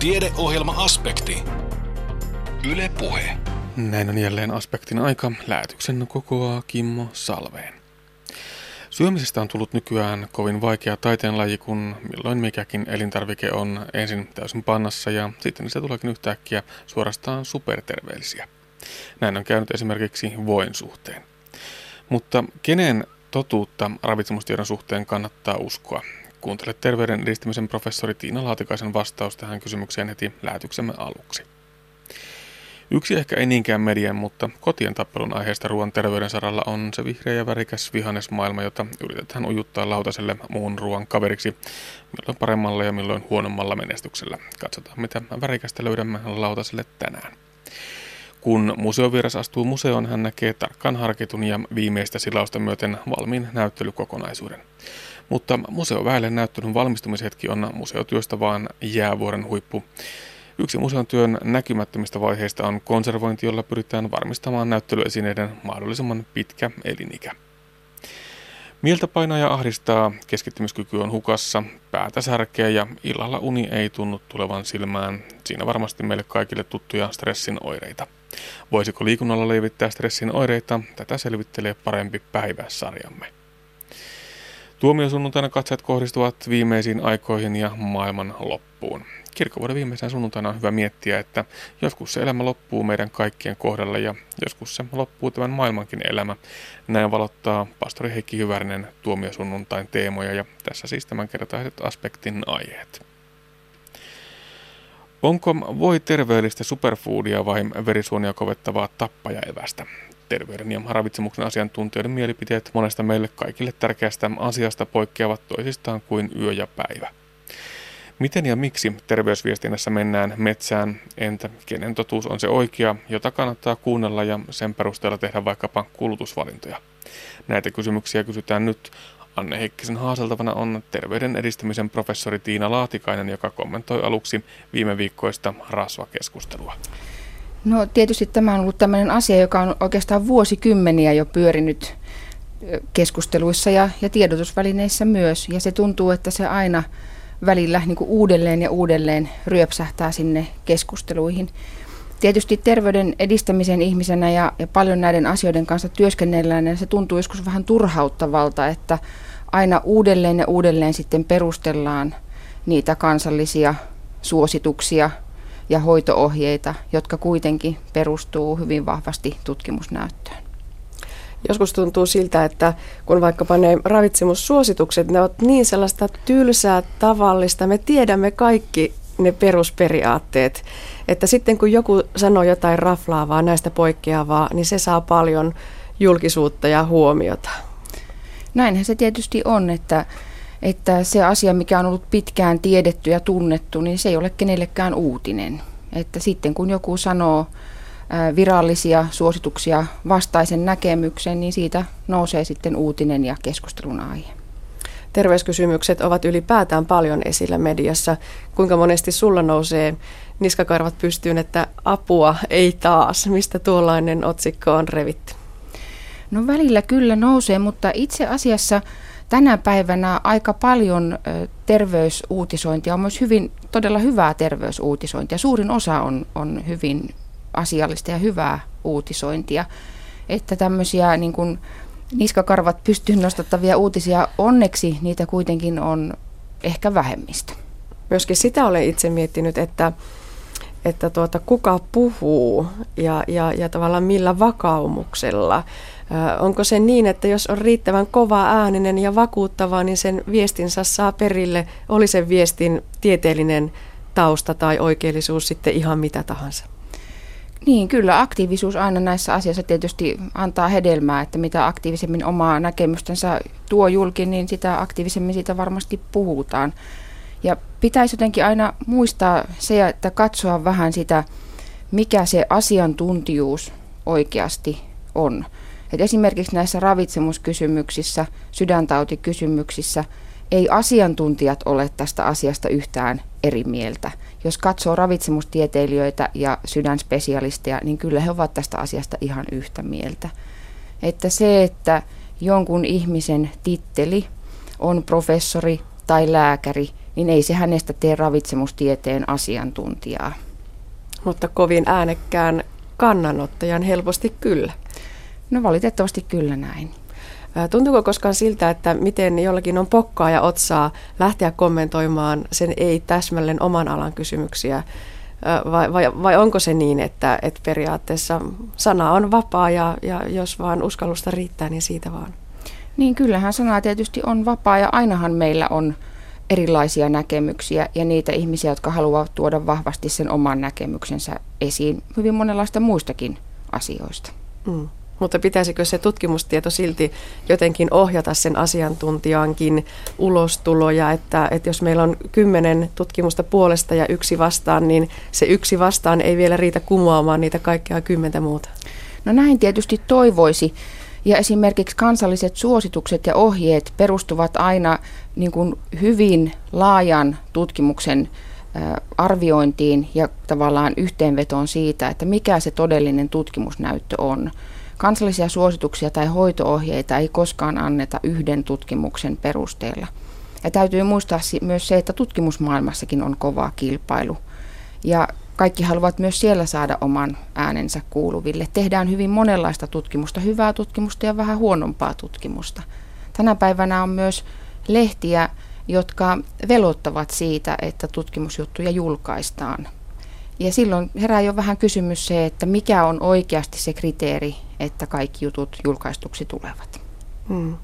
Tiedeohjelma-aspekti. Yle Puhe. Näin on jälleen aspektin aika. Lähetyksen kokoaa Kimmo Salveen. Syömisestä on tullut nykyään kovin vaikea taiteenlaji, kun milloin mikäkin elintarvike on ensin täysin pannassa ja sitten se tuleekin yhtäkkiä suorastaan superterveellisiä. Näin on käynyt esimerkiksi voin suhteen. Mutta kenen totuutta ravitsemustiedon suhteen kannattaa uskoa? Kuuntele terveyden edistämisen professori Tiina Laatikaisen vastaus tähän kysymykseen heti lähetyksemme aluksi. Yksi ehkä ei niinkään median, mutta kotien tappelun aiheesta ruoan terveyden saralla on se vihreä ja värikäs vihannesmaailma, jota yritetään ujuttaa lautaselle muun ruoan kaveriksi, milloin paremmalla ja milloin huonommalla menestyksellä. Katsotaan, mitä värikästä löydämme lautaselle tänään. Kun museovieras astuu museoon, hän näkee tarkkaan harkitun ja viimeistä silausta myöten valmiin näyttelykokonaisuuden. Mutta museoväelle näyttelyn valmistumishetki on museotyöstä vaan jäävuoren huippu. Yksi museon työn näkymättömistä vaiheista on konservointi, jolla pyritään varmistamaan näyttelyesineiden mahdollisimman pitkä elinikä. Mieltä painaa ja ahdistaa, keskittymiskyky on hukassa, päätä särkeä ja illalla uni ei tunnu tulevan silmään. Siinä varmasti meille kaikille tuttuja stressin oireita. Voisiko liikunnalla levittää stressin oireita? Tätä selvittelee parempi päivä-sarjamme. Tuomiosunnuntaina katseet kohdistuvat viimeisiin aikoihin ja maailman loppuun. Kirkkovuoden viimeisenä sunnuntaina on hyvä miettiä, että joskus se elämä loppuu meidän kaikkien kohdalla ja joskus se loppuu tämän maailmankin elämä. Näin valottaa pastori Heikki Hyvärinen tuomiosunnuntain teemoja ja tässä siis kertaiset aspektin aiheet. Onko voi terveellistä superfoodia vai verisuonia kovettavaa tappajaevästä? Terveyden ja ravitsemuksen asiantuntijoiden mielipiteet monesta meille kaikille tärkeästä asiasta poikkeavat toisistaan kuin yö ja päivä. Miten ja miksi terveysviestinnässä mennään metsään, entä kenen totuus on se oikea, jota kannattaa kuunnella ja sen perusteella tehdä vaikkapa kulutusvalintoja? Näitä kysymyksiä kysytään nyt. Anne Heikkisen haaseltavana on terveyden edistämisen professori Tiina Laatikainen, joka kommentoi aluksi viime viikkoista rasvakeskustelua. No tietysti tämä on ollut tämmöinen asia, joka on oikeastaan vuosikymmeniä jo pyörinyt keskusteluissa ja, ja tiedotusvälineissä myös. Ja se tuntuu, että se aina välillä niin uudelleen ja uudelleen ryöpsähtää sinne keskusteluihin. Tietysti terveyden edistämisen ihmisenä ja, ja paljon näiden asioiden kanssa työskennellään, niin se tuntuu joskus vähän turhauttavalta, että aina uudelleen ja uudelleen sitten perustellaan niitä kansallisia suosituksia ja hoitoohjeita, jotka kuitenkin perustuu hyvin vahvasti tutkimusnäyttöön. Joskus tuntuu siltä, että kun vaikkapa ne ravitsemussuositukset, ne ovat niin sellaista tylsää, tavallista, me tiedämme kaikki ne perusperiaatteet, että sitten kun joku sanoo jotain raflaavaa, näistä poikkeavaa, niin se saa paljon julkisuutta ja huomiota. Näinhän se tietysti on, että, että se asia, mikä on ollut pitkään tiedetty ja tunnettu, niin se ei ole kenellekään uutinen. Että sitten kun joku sanoo virallisia suosituksia vastaisen näkemyksen, niin siitä nousee sitten uutinen ja keskustelun aihe. Terveyskysymykset ovat ylipäätään paljon esillä mediassa. Kuinka monesti sulla nousee niskakarvat pystyyn, että apua ei taas? Mistä tuollainen otsikko on revitty? No välillä kyllä nousee, mutta itse asiassa tänä päivänä aika paljon terveysuutisointia on myös hyvin, todella hyvää terveysuutisointia. Suurin osa on, on hyvin asiallista ja hyvää uutisointia. Että tämmöisiä niin kuin niskakarvat pystyyn nostattavia uutisia, onneksi niitä kuitenkin on ehkä vähemmistö. Myöskin sitä olen itse miettinyt, että, että tuota, kuka puhuu ja, ja, ja tavallaan millä vakaumuksella. Onko se niin, että jos on riittävän kova ääninen ja vakuuttava, niin sen viestinsä saa perille, oli sen viestin tieteellinen tausta tai oikeellisuus sitten ihan mitä tahansa? Niin, kyllä aktiivisuus aina näissä asioissa tietysti antaa hedelmää, että mitä aktiivisemmin omaa näkemystänsä tuo julki, niin sitä aktiivisemmin siitä varmasti puhutaan. Ja pitäisi jotenkin aina muistaa se, että katsoa vähän sitä, mikä se asiantuntijuus oikeasti on. Et esimerkiksi näissä ravitsemuskysymyksissä, sydäntautikysymyksissä – ei asiantuntijat ole tästä asiasta yhtään eri mieltä. Jos katsoo ravitsemustieteilijöitä ja sydänspesialisteja, niin kyllä he ovat tästä asiasta ihan yhtä mieltä. Että se, että jonkun ihmisen titteli on professori tai lääkäri, niin ei se hänestä tee ravitsemustieteen asiantuntijaa. Mutta kovin äänekkään kannanottajan helposti kyllä. No valitettavasti kyllä näin. Tuntuuko koskaan siltä, että miten jollakin on pokkaa ja otsaa lähteä kommentoimaan sen ei täsmälleen oman alan kysymyksiä? Vai, vai, vai onko se niin, että, että periaatteessa sana on vapaa ja, ja jos vaan uskallusta riittää, niin siitä vaan? Niin kyllähän sana tietysti on vapaa ja ainahan meillä on erilaisia näkemyksiä ja niitä ihmisiä, jotka haluavat tuoda vahvasti sen oman näkemyksensä esiin hyvin monenlaista muistakin asioista. Mm. Mutta pitäisikö se tutkimustieto silti jotenkin ohjata sen asiantuntijankin ulostuloja, että, että jos meillä on kymmenen tutkimusta puolesta ja yksi vastaan, niin se yksi vastaan ei vielä riitä kumoamaan niitä kaikkia kymmentä muuta? No näin tietysti toivoisi. Ja esimerkiksi kansalliset suositukset ja ohjeet perustuvat aina niin kuin hyvin laajan tutkimuksen arviointiin ja tavallaan yhteenvetoon siitä, että mikä se todellinen tutkimusnäyttö on. Kansallisia suosituksia tai hoitoohjeita ei koskaan anneta yhden tutkimuksen perusteella. Ja täytyy muistaa myös se, että tutkimusmaailmassakin on kova kilpailu. Ja kaikki haluavat myös siellä saada oman äänensä kuuluville. Tehdään hyvin monenlaista tutkimusta, hyvää tutkimusta ja vähän huonompaa tutkimusta. Tänä päivänä on myös lehtiä, jotka velottavat siitä, että tutkimusjuttuja julkaistaan. Ja silloin herää jo vähän kysymys se, että mikä on oikeasti se kriteeri, että kaikki jutut julkaistuksi tulevat. Hmm.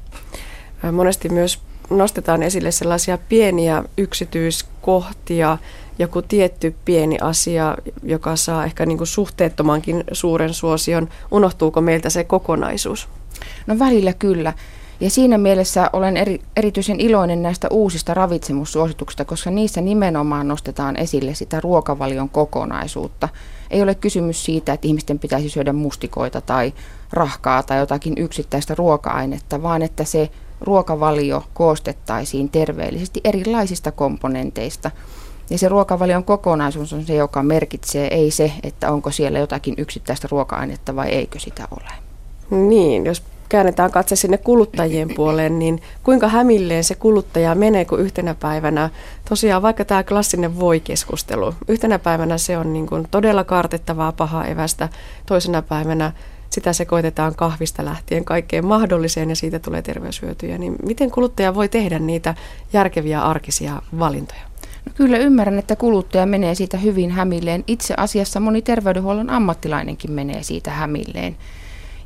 Monesti myös nostetaan esille sellaisia pieniä yksityiskohtia, joku tietty pieni asia, joka saa ehkä niin kuin suhteettomankin suuren suosion. Unohtuuko meiltä se kokonaisuus? No välillä kyllä. Ja siinä mielessä olen eri, erityisen iloinen näistä uusista ravitsemussuosituksista, koska niissä nimenomaan nostetaan esille sitä ruokavalion kokonaisuutta. Ei ole kysymys siitä, että ihmisten pitäisi syödä mustikoita tai rahkaa tai jotakin yksittäistä ruoka-ainetta, vaan että se ruokavalio koostettaisiin terveellisesti erilaisista komponenteista. Ja se ruokavalion kokonaisuus on se, joka merkitsee, ei se, että onko siellä jotakin yksittäistä ruoka-ainetta vai eikö sitä ole. Niin, jos käännetään katse sinne kuluttajien puoleen, niin kuinka hämilleen se kuluttaja menee, kun yhtenä päivänä, tosiaan vaikka tämä klassinen voi-keskustelu, yhtenä päivänä se on niin kuin todella kartettavaa pahaa evästä, toisena päivänä sitä sekoitetaan kahvista lähtien kaikkeen mahdolliseen ja siitä tulee terveyshyötyjä, niin miten kuluttaja voi tehdä niitä järkeviä arkisia valintoja? No kyllä ymmärrän, että kuluttaja menee siitä hyvin hämilleen. Itse asiassa moni terveydenhuollon ammattilainenkin menee siitä hämilleen.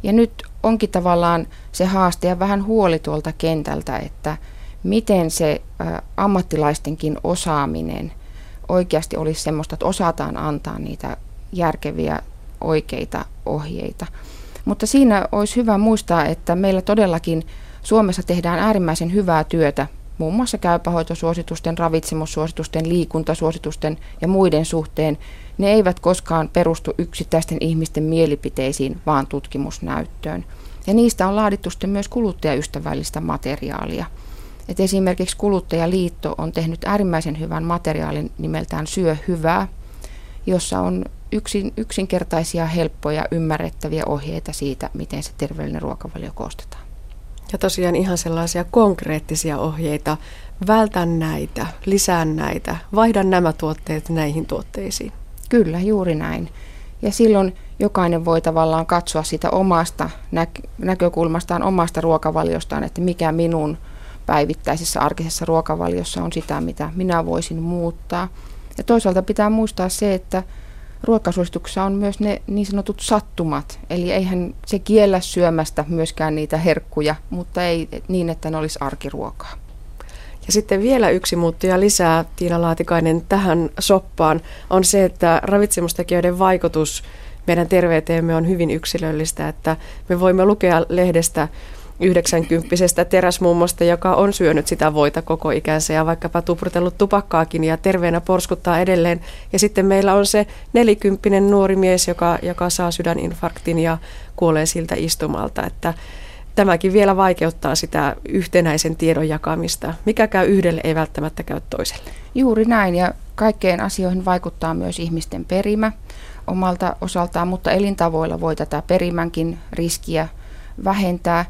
Ja nyt onkin tavallaan se haaste ja vähän huoli tuolta kentältä, että miten se ammattilaistenkin osaaminen oikeasti olisi semmoista, että osataan antaa niitä järkeviä oikeita ohjeita. Mutta siinä olisi hyvä muistaa, että meillä todellakin Suomessa tehdään äärimmäisen hyvää työtä muun muassa käypähoitosuositusten, ravitsemussuositusten, liikuntasuositusten ja muiden suhteen. Ne eivät koskaan perustu yksittäisten ihmisten mielipiteisiin, vaan tutkimusnäyttöön. Ja niistä on laadittu sitten myös kuluttajaystävällistä materiaalia. Et esimerkiksi Kuluttajaliitto on tehnyt äärimmäisen hyvän materiaalin nimeltään Syö hyvää, jossa on yksin, yksinkertaisia, helppoja, ymmärrettäviä ohjeita siitä, miten se terveellinen ruokavalio koostetaan. Ja tosiaan ihan sellaisia konkreettisia ohjeita, vältä näitä, lisää näitä, vaihda nämä tuotteet näihin tuotteisiin. Kyllä, juuri näin. Ja silloin jokainen voi tavallaan katsoa sitä omasta näk- näkökulmastaan, omasta ruokavaliostaan, että mikä minun päivittäisessä arkisessa ruokavaliossa on sitä, mitä minä voisin muuttaa. Ja toisaalta pitää muistaa se, että ruokasuosituksessa on myös ne niin sanotut sattumat. Eli eihän se kiellä syömästä myöskään niitä herkkuja, mutta ei niin, että ne olisi arkiruokaa. Ja sitten vielä yksi muuttuja lisää, Tiina Laatikainen, tähän soppaan on se, että ravitsemustekijöiden vaikutus meidän terveyteemme on hyvin yksilöllistä, että me voimme lukea lehdestä 90 teräsmummosta, joka on syönyt sitä voita koko ikänsä ja vaikkapa tuprutellut tupakkaakin ja terveenä porskuttaa edelleen. Ja sitten meillä on se nelikymppinen nuori mies, joka, joka saa sydäninfarktin ja kuolee siltä istumalta. Että tämäkin vielä vaikeuttaa sitä yhtenäisen tiedon jakamista. Mikä käy yhdelle, ei välttämättä käy toiselle. Juuri näin ja kaikkeen asioihin vaikuttaa myös ihmisten perimä omalta osaltaan, mutta elintavoilla voi tätä perimänkin riskiä vähentää.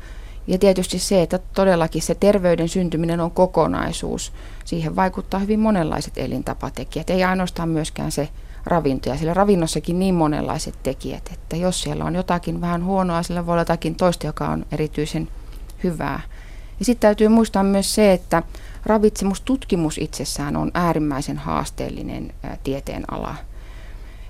Ja tietysti se, että todellakin se terveyden syntyminen on kokonaisuus. Siihen vaikuttaa hyvin monenlaiset elintapatekijät, ei ainoastaan myöskään se ravinto. Ja sillä ravinnossakin niin monenlaiset tekijät, että jos siellä on jotakin vähän huonoa, sillä voi olla jotakin toista, joka on erityisen hyvää. Ja sitten täytyy muistaa myös se, että ravitsemustutkimus itsessään on äärimmäisen haasteellinen tieteenala.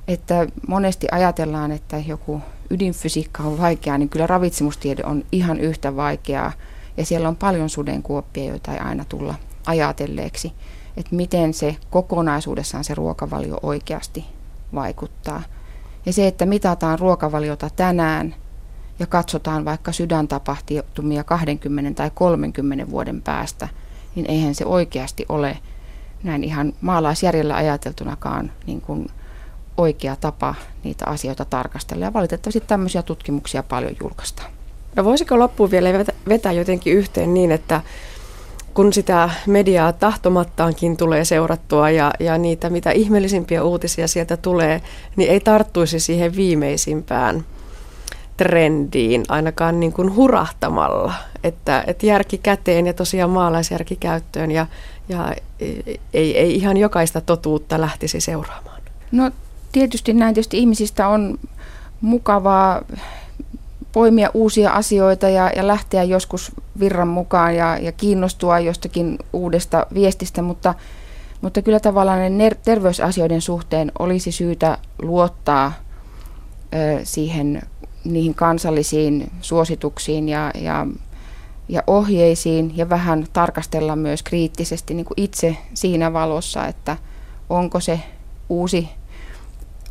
Että monesti ajatellaan, että joku ydinfysiikka on vaikeaa, niin kyllä ravitsemustiede on ihan yhtä vaikeaa. Ja siellä on paljon sudenkuoppia, joita ei aina tulla ajatelleeksi, että miten se kokonaisuudessaan se ruokavalio oikeasti vaikuttaa. Ja se, että mitataan ruokavaliota tänään ja katsotaan vaikka sydäntapahtumia 20 tai 30 vuoden päästä, niin eihän se oikeasti ole näin ihan maalaisjärjellä ajateltunakaan niin kuin oikea tapa niitä asioita tarkastella. Ja valitettavasti tämmöisiä tutkimuksia paljon julkaistaan. No voisiko loppuun vielä vetää jotenkin yhteen niin, että kun sitä mediaa tahtomattaankin tulee seurattua ja, ja niitä mitä ihmeellisimpiä uutisia sieltä tulee, niin ei tarttuisi siihen viimeisimpään trendiin ainakaan niin kuin hurahtamalla, että, että järki käteen ja tosiaan maalaisjärki käyttöön ja, ja ei, ei ihan jokaista totuutta lähtisi seuraamaan. No tietysti näin, tietysti ihmisistä on mukavaa poimia uusia asioita ja, ja lähteä joskus virran mukaan ja, ja kiinnostua jostakin uudesta viestistä, mutta, mutta kyllä tavallaan terveysasioiden suhteen olisi syytä luottaa ö, siihen niihin kansallisiin suosituksiin ja, ja, ja ohjeisiin ja vähän tarkastella myös kriittisesti niin kuin itse siinä valossa, että onko se uusi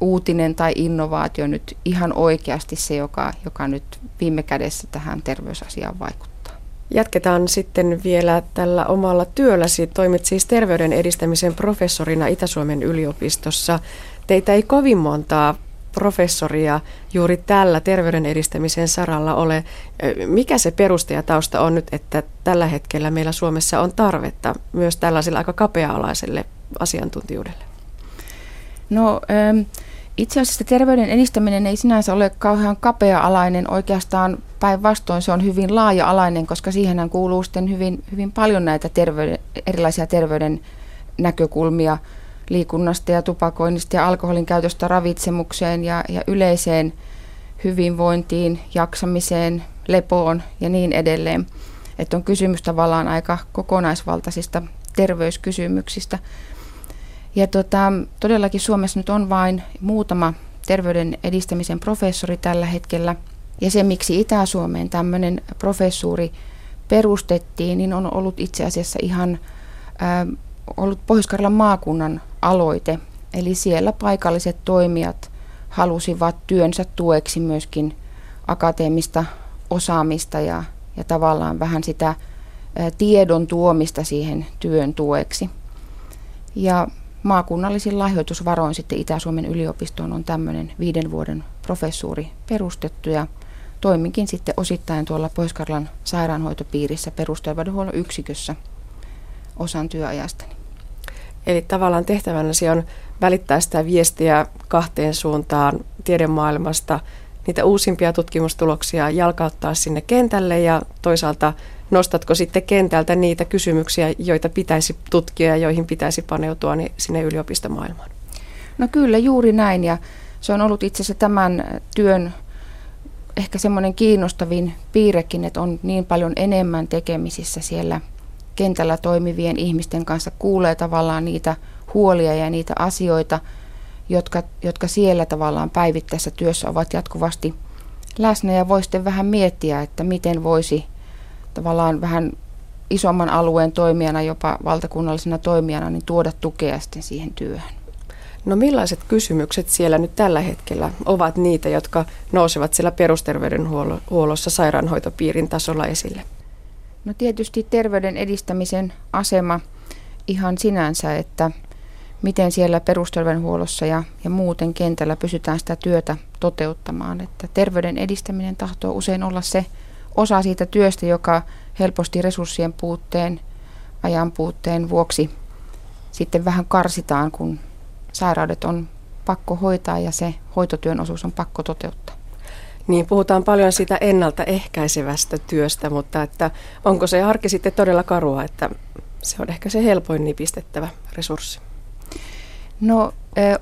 uutinen tai innovaatio nyt ihan oikeasti se, joka, joka nyt viime kädessä tähän terveysasiaan vaikuttaa. Jatketaan sitten vielä tällä omalla työlläsi. Toimit siis terveyden edistämisen professorina Itä-Suomen yliopistossa. Teitä ei kovin montaa professoria juuri tällä terveyden edistämisen saralla ole. Mikä se peruste ja tausta on nyt, että tällä hetkellä meillä Suomessa on tarvetta myös tällaiselle aika kapea-alaiselle asiantuntijuudelle? No ähm, itse asiassa terveyden edistäminen ei sinänsä ole kauhean kapea-alainen, oikeastaan päinvastoin se on hyvin laaja-alainen, koska siihen kuuluu sitten hyvin, hyvin paljon näitä terveyden, erilaisia terveyden näkökulmia liikunnasta ja tupakoinnista ja alkoholin käytöstä ravitsemukseen ja, ja yleiseen hyvinvointiin, jaksamiseen, lepoon ja niin edelleen. Että on kysymys tavallaan aika kokonaisvaltaisista terveyskysymyksistä. Ja tota, todellakin Suomessa nyt on vain muutama terveyden edistämisen professori tällä hetkellä. Ja se, miksi Itä-Suomeen tämmöinen professuuri perustettiin, niin on ollut itse asiassa ihan äh, ollut pohjois maakunnan aloite. Eli siellä paikalliset toimijat halusivat työnsä tueksi myöskin akateemista osaamista ja, ja tavallaan vähän sitä tiedon tuomista siihen työn tueksi. Ja maakunnallisin lahjoitusvaroin sitten Itä-Suomen yliopistoon on tämmöinen viiden vuoden professuuri perustettu ja toiminkin sitten osittain tuolla pohjois sairaanhoitopiirissä perusterveydenhuollon yksikössä osan työajastani. Eli tavallaan tehtävänäsi on välittää sitä viestiä kahteen suuntaan tiedemaailmasta, niitä uusimpia tutkimustuloksia jalkauttaa sinne kentälle ja toisaalta nostatko sitten kentältä niitä kysymyksiä, joita pitäisi tutkia ja joihin pitäisi paneutua niin sinne yliopistomaailmaan? No kyllä, juuri näin. Ja se on ollut itse asiassa tämän työn ehkä semmoinen kiinnostavin piirrekin, että on niin paljon enemmän tekemisissä siellä kentällä toimivien ihmisten kanssa, kuulee tavallaan niitä huolia ja niitä asioita, jotka, jotka siellä tavallaan päivittäisessä työssä ovat jatkuvasti läsnä. Ja voi sitten vähän miettiä, että miten voisi tavallaan vähän isomman alueen toimijana, jopa valtakunnallisena toimijana, niin tuoda tukea sitten siihen työhön. No millaiset kysymykset siellä nyt tällä hetkellä ovat niitä, jotka nousevat siellä perusterveydenhuollossa sairaanhoitopiirin tasolla esille? No tietysti terveyden edistämisen asema ihan sinänsä, että miten siellä perusterveydenhuollossa ja, ja muuten kentällä pysytään sitä työtä toteuttamaan. Että terveyden edistäminen tahtoo usein olla se osa siitä työstä, joka helposti resurssien puutteen, ajan puutteen vuoksi sitten vähän karsitaan, kun sairaudet on pakko hoitaa ja se hoitotyön osuus on pakko toteuttaa. Niin, puhutaan paljon siitä ennaltaehkäisevästä työstä, mutta että onko se arki sitten todella karua, että se on ehkä se helpoin nipistettävä resurssi? No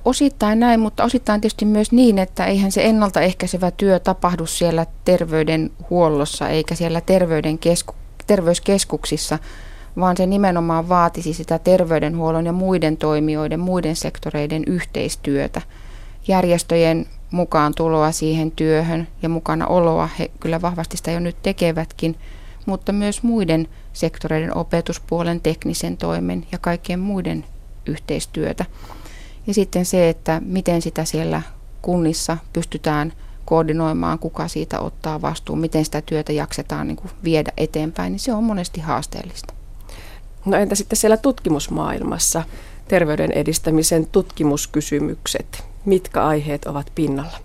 osittain näin, mutta osittain tietysti myös niin, että eihän se ennaltaehkäisevä työ tapahdu siellä terveydenhuollossa eikä siellä terveyden kesku- terveyskeskuksissa, vaan se nimenomaan vaatisi sitä terveydenhuollon ja muiden toimijoiden, muiden sektoreiden yhteistyötä. Järjestöjen mukaan tuloa siihen työhön ja mukana oloa he kyllä vahvasti sitä jo nyt tekevätkin, mutta myös muiden sektoreiden opetuspuolen, teknisen toimen ja kaikkien muiden yhteistyötä. Ja sitten se, että miten sitä siellä kunnissa pystytään koordinoimaan, kuka siitä ottaa vastuun, miten sitä työtä jaksetaan niin kuin viedä eteenpäin, niin se on monesti haasteellista. No entä sitten siellä tutkimusmaailmassa terveyden edistämisen tutkimuskysymykset? Mitkä aiheet ovat pinnalla?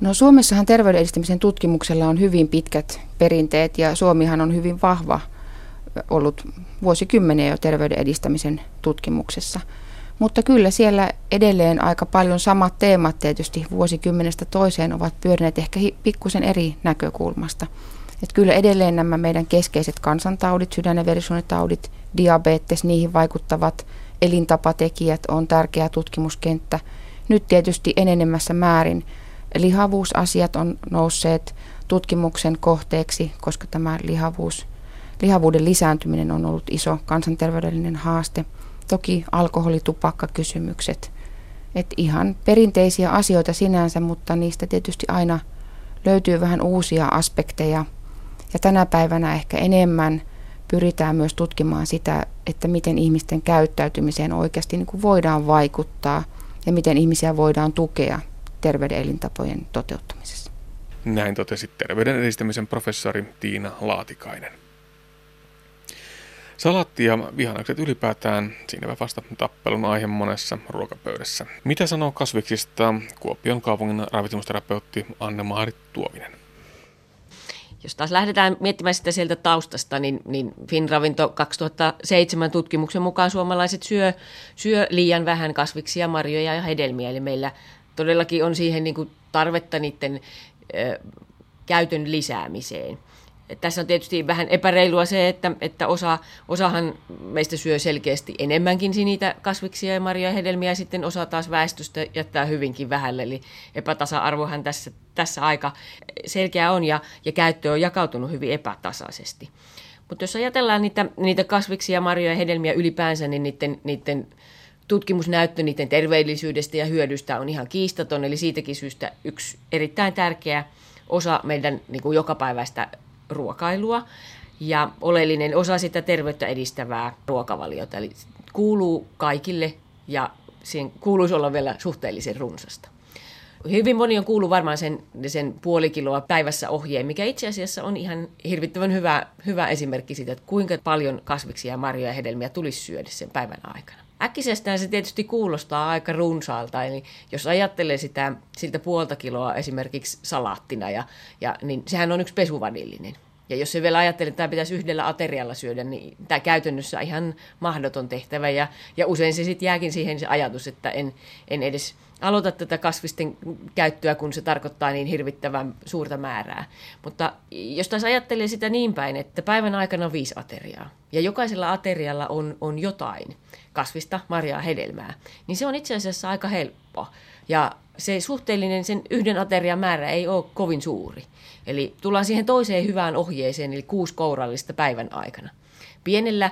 No Suomessahan terveyden edistämisen tutkimuksella on hyvin pitkät perinteet ja Suomihan on hyvin vahva ollut vuosikymmeniä jo terveyden edistämisen tutkimuksessa. Mutta kyllä siellä edelleen aika paljon samat teemat tietysti vuosikymmenestä toiseen ovat pyörineet ehkä pikkusen eri näkökulmasta. Että kyllä edelleen nämä meidän keskeiset kansantaudit, sydän- ja verisuonitaudit, diabetes, niihin vaikuttavat elintapatekijät on tärkeä tutkimuskenttä. Nyt tietysti enenemässä määrin lihavuusasiat on nousseet tutkimuksen kohteeksi, koska tämä lihavuus, lihavuuden lisääntyminen on ollut iso kansanterveydellinen haaste. Toki alkoholitupakkakysymykset. Et ihan perinteisiä asioita sinänsä, mutta niistä tietysti aina löytyy vähän uusia aspekteja. Ja tänä päivänä ehkä enemmän pyritään myös tutkimaan sitä, että miten ihmisten käyttäytymiseen oikeasti niin kuin voidaan vaikuttaa ja miten ihmisiä voidaan tukea terveyden elintapojen toteuttamisessa. Näin totesi terveyden edistämisen professori Tiina Laatikainen. Salatti ja vihanakset ylipäätään, siinäpä vasta tappelun aihe monessa ruokapöydässä. Mitä sanoo kasviksista Kuopion kaupungin ravitsemusterapeutti Anne-Maarit Tuovinen? Jos taas lähdetään miettimään sitä sieltä taustasta, niin, niin Finravinto 2007 tutkimuksen mukaan suomalaiset syö, syö liian vähän kasviksia, marjoja ja hedelmiä. Eli meillä todellakin on siihen niin kuin tarvetta niiden ö, käytön lisäämiseen. Tässä on tietysti vähän epäreilua se, että, että osa, osahan meistä syö selkeästi enemmänkin niitä kasviksia ja marjoja ja hedelmiä, ja sitten osa taas väestöstä jättää hyvinkin vähälle. Eli epätasa-arvohan tässä, tässä aika selkeä on, ja, ja käyttö on jakautunut hyvin epätasaisesti. Mutta jos ajatellaan niitä, niitä kasviksia, marjoja ja hedelmiä ylipäänsä, niin niiden, niiden tutkimusnäyttö niiden terveellisyydestä ja hyödystä on ihan kiistaton, eli siitäkin syystä yksi erittäin tärkeä osa meidän niin kuin jokapäiväistä ruokailua ja oleellinen osa sitä terveyttä edistävää ruokavaliota. Eli kuuluu kaikille ja siihen kuuluisi olla vielä suhteellisen runsasta. Hyvin moni on kuullut varmaan sen, sen puoli kiloa päivässä ohjeen, mikä itse asiassa on ihan hirvittävän hyvä, hyvä esimerkki siitä, että kuinka paljon kasviksia, marjoja ja hedelmiä tulisi syödä sen päivän aikana. Äkkisestään se tietysti kuulostaa aika runsaalta, eli jos ajattelee sitä, siltä puolta kiloa esimerkiksi salaattina, ja, ja, niin sehän on yksi pesuvanillinen. Ja jos se vielä ajattelee, että tämä pitäisi yhdellä aterialla syödä, niin tämä käytännössä ihan mahdoton tehtävä. Ja, ja usein se sitten jääkin siihen se ajatus, että en, en edes aloita tätä kasvisten käyttöä, kun se tarkoittaa niin hirvittävän suurta määrää. Mutta jos taas ajattelee sitä niin päin, että päivän aikana on viisi ateriaa, ja jokaisella aterialla on, on jotain kasvista, marjaa, hedelmää, niin se on itse asiassa aika helppo. Ja se suhteellinen sen yhden aterian määrä ei ole kovin suuri. Eli tullaan siihen toiseen hyvään ohjeeseen, eli kuusi kourallista päivän aikana. Pienellä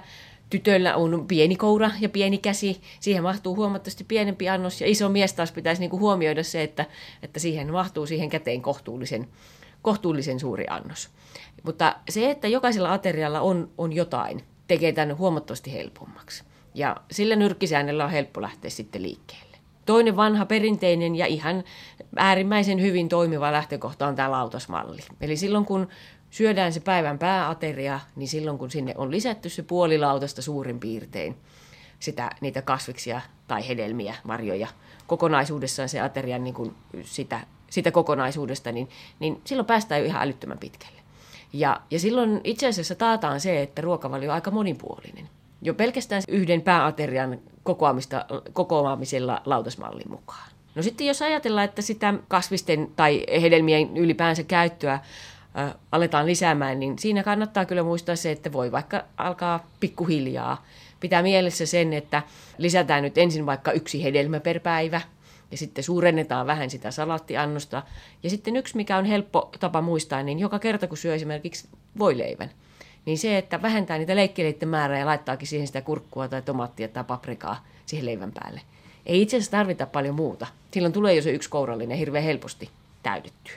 tytöllä on pieni koura ja pieni käsi, siihen mahtuu huomattavasti pienempi annos, ja iso mies taas pitäisi niinku huomioida se, että, että siihen mahtuu siihen käteen kohtuullisen, kohtuullisen suuri annos. Mutta se, että jokaisella aterialla on, on jotain, tekee tämän huomattavasti helpommaksi. Ja sillä nyrkkisäännöllä on helppo lähteä sitten liikkeelle. Toinen vanha perinteinen ja ihan äärimmäisen hyvin toimiva lähtökohta on tämä lautasmalli. Eli silloin kun syödään se päivän pääateria, niin silloin kun sinne on lisätty se puolilautasta suurin piirtein sitä, niitä kasviksia tai hedelmiä, marjoja, kokonaisuudessaan se aterian niin kuin sitä, sitä kokonaisuudesta, niin, niin silloin päästään jo ihan älyttömän pitkälle. Ja, ja silloin itse asiassa taataan se, että ruokavalio on aika monipuolinen. Jo pelkästään yhden pääaterian kokoamista, kokoamisella lautasmallin mukaan. No sitten jos ajatellaan, että sitä kasvisten tai hedelmien ylipäänsä käyttöä aletaan lisäämään, niin siinä kannattaa kyllä muistaa se, että voi vaikka alkaa pikkuhiljaa. Pitää mielessä sen, että lisätään nyt ensin vaikka yksi hedelmä per päivä ja sitten suurennetaan vähän sitä salaattiannosta. Ja sitten yksi, mikä on helppo tapa muistaa, niin joka kerta kun syö esimerkiksi voileivän, niin se, että vähentää niitä leikkeleiden määrää ja laittaakin siihen sitä kurkkua tai tomaattia tai paprikaa siihen leivän päälle. Ei itse asiassa tarvita paljon muuta. Silloin tulee jo se yksi kourallinen hirveän helposti täytettyä.